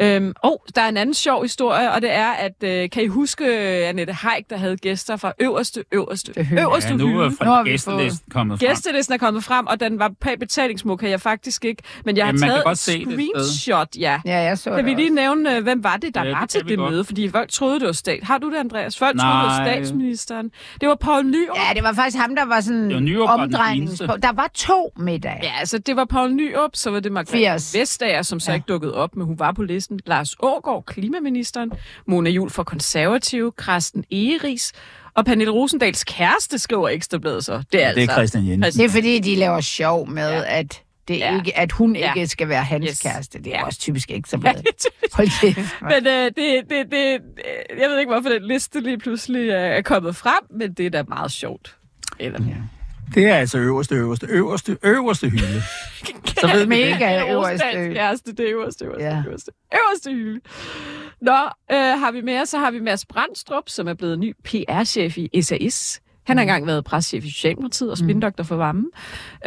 Øhm, og der er en anden sjov historie, og det er, at øh, kan I huske øh, Annette Haik, der havde gæster fra øverste, øverste, øverste Ja, nu er hylde? Nu har fra gæstelisten kommet frem. Gæstelisten er kommet frem, og den var på betalingsmål, kan jeg faktisk ikke. Men jeg har Jamen, taget et screenshot, ja. Ja, jeg så Kan det vi lige også. nævne, øh, hvem var det, der Ja, var det til det godt. møde? Fordi folk troede, det var stat. Har du det, Andreas? Folk troede, det var Nej. statsministeren. Det var Poul Nyrup. Ja, det var faktisk ham, der var sådan Nyrup omdrejnings... Der var to middage. Ja, altså det var Poul Nyrup, så var det Margrethe 80. Vestager, som så Ja. ikke dukkede op, men hun var på listen. Lars Ågaard, klimaministeren, Mona Jul fra Konservative, Kristen Egeris og Pernille Rosendals kæreste, skriver Ekstrabladet så. Det er, Det er altså, Christian Jensen. Det er fordi, de laver sjov med, Ja. at, det Ja. ikke, at hun Ja. ikke skal være hans Yes. kæreste. Det er Ja. også typisk ikke så bladet. Hold kæft. Men øh, det, det, det, jeg ved ikke, hvorfor den liste lige pludselig øh, er kommet frem, men det er da meget sjovt. Eller, ja. Det er altså øverste, øverste, øverste, øverste hylde. Så ved. Mega øverste. Kæreste, det er øverste, øverste, Ja. ja. øverste, øverste hylde. Nå, øh, har vi mere, så har vi Mads Brandstrup, som er blevet ny PR-chef i SAS. Han har engang været preschef i Socialdemokratiet og spindoktor for Vammen.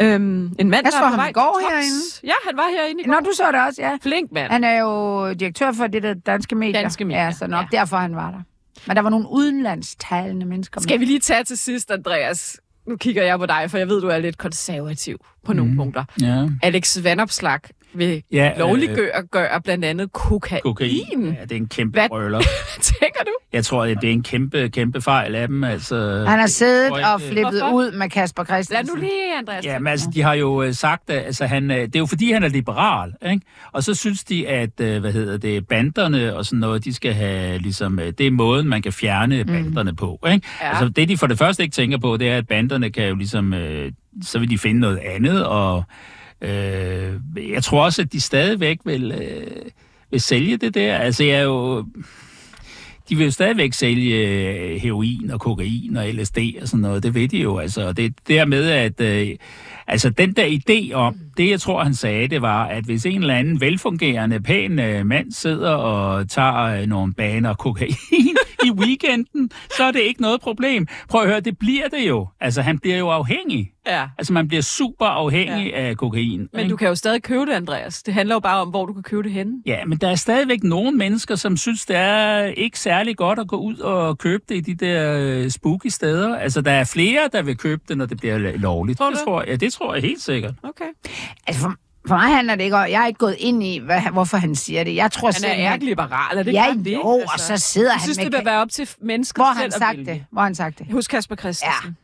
Øhm, en mand, Jeg der så er på ham i går tops. herinde. Ja, han var herinde i går. Nå, du så det også, ja. Flink mand. Han er jo direktør for det der danske medier. Danske Medier, Ja, så nok ja. derfor han var der. Men der var nogle udenlandstalende mennesker med. Skal vi lige tage til sidst, Andreas? Nu kigger jeg på dig, for jeg ved, du er lidt konservativ på nogle punkter. Ja. Alex Vandopslag vil Ja, lovliggøre gøre blandt andet kokain. Kokain. Ja, det er en kæmpe Hvad? brøller. Tænker du? Jeg tror, at det er en kæmpe, kæmpe fejl af dem. Altså, Han har siddet og det- flippet Hvorfor? ud med Kasper Lad Christensen. nu lige, Andreas. Ja, men altså, de har jo øh, sagt, at altså, han, øh, det er jo fordi, han er liberal, ikke? Og så synes de, at, øh, hvad hedder det, banderne og sådan noget, de skal have, ligesom, øh, det er måden, man kan fjerne banderne på, ikke? Ja. Altså, det de for det første ikke tænker på, det er, at banderne kan jo ligesom, øh, så vil de finde noget andet, og øh, jeg tror også, at de stadigvæk vil, øh, vil sælge det der. Altså, jeg er jo de vil jo stadigvæk sælge øh, heroin og kokain og LSD og sådan noget. Det ved de jo. Altså, Og det er dermed, at øh, altså, den der idé om, det jeg tror, han sagde, det var, at hvis en eller anden velfungerende, pæn øh, mand sidder og tager øh, nogle baner kokain i weekenden, så er det ikke noget problem. Prøv at høre, det bliver det jo. Altså, han bliver jo afhængig. Ja. Altså, man bliver super afhængig ja. af kokain. Men ikke? du kan jo stadig købe det, Andreas. Det handler jo bare om, hvor du kan købe det henne. Ja, men der er stadigvæk nogle mennesker, som synes, det er ikke særlig godt at gå ud og købe det i de der øh, spooky steder. Altså, der er flere, der vil købe det, når det bliver lovligt. Tror du det det? tror ja, det tror jeg helt sikkert. Okay. Altså, for, for mig handler det ikke om, jeg er ikke gået ind i, hvad, hvorfor han siger det. Jeg tror Han er simpelthen- ærkeliberal, er det Ja, ikke det? jo, og så sidder jeg han synes, med det vil være op til mennesker Hvor selv han at sagt det? Hvor han sagt det? Hos Kasper Christensen.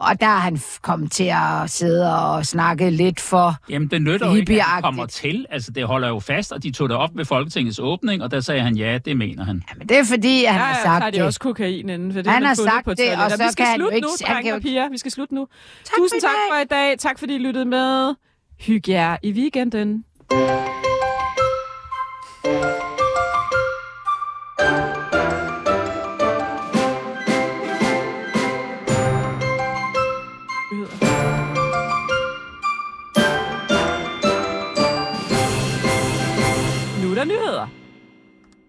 Og der har han kommet til at sidde og snakke lidt for... Jamen, det nytter jo ikke, at han kommer til. Altså, det holder jo fast, og de tog det op ved Folketingets åbning, og der sagde han, ja, det mener han. Men det er fordi, at han Ja, har ja, sagt det. også kokain inden, for det Han er har sagt på det, og så Vi skal kan han jo slutte ikke- nu, han drenge kan jo og piger. Vi skal slutte nu. Tak Tusind tak for i dag. Tak fordi I lyttede med. Hygge jer i weekenden.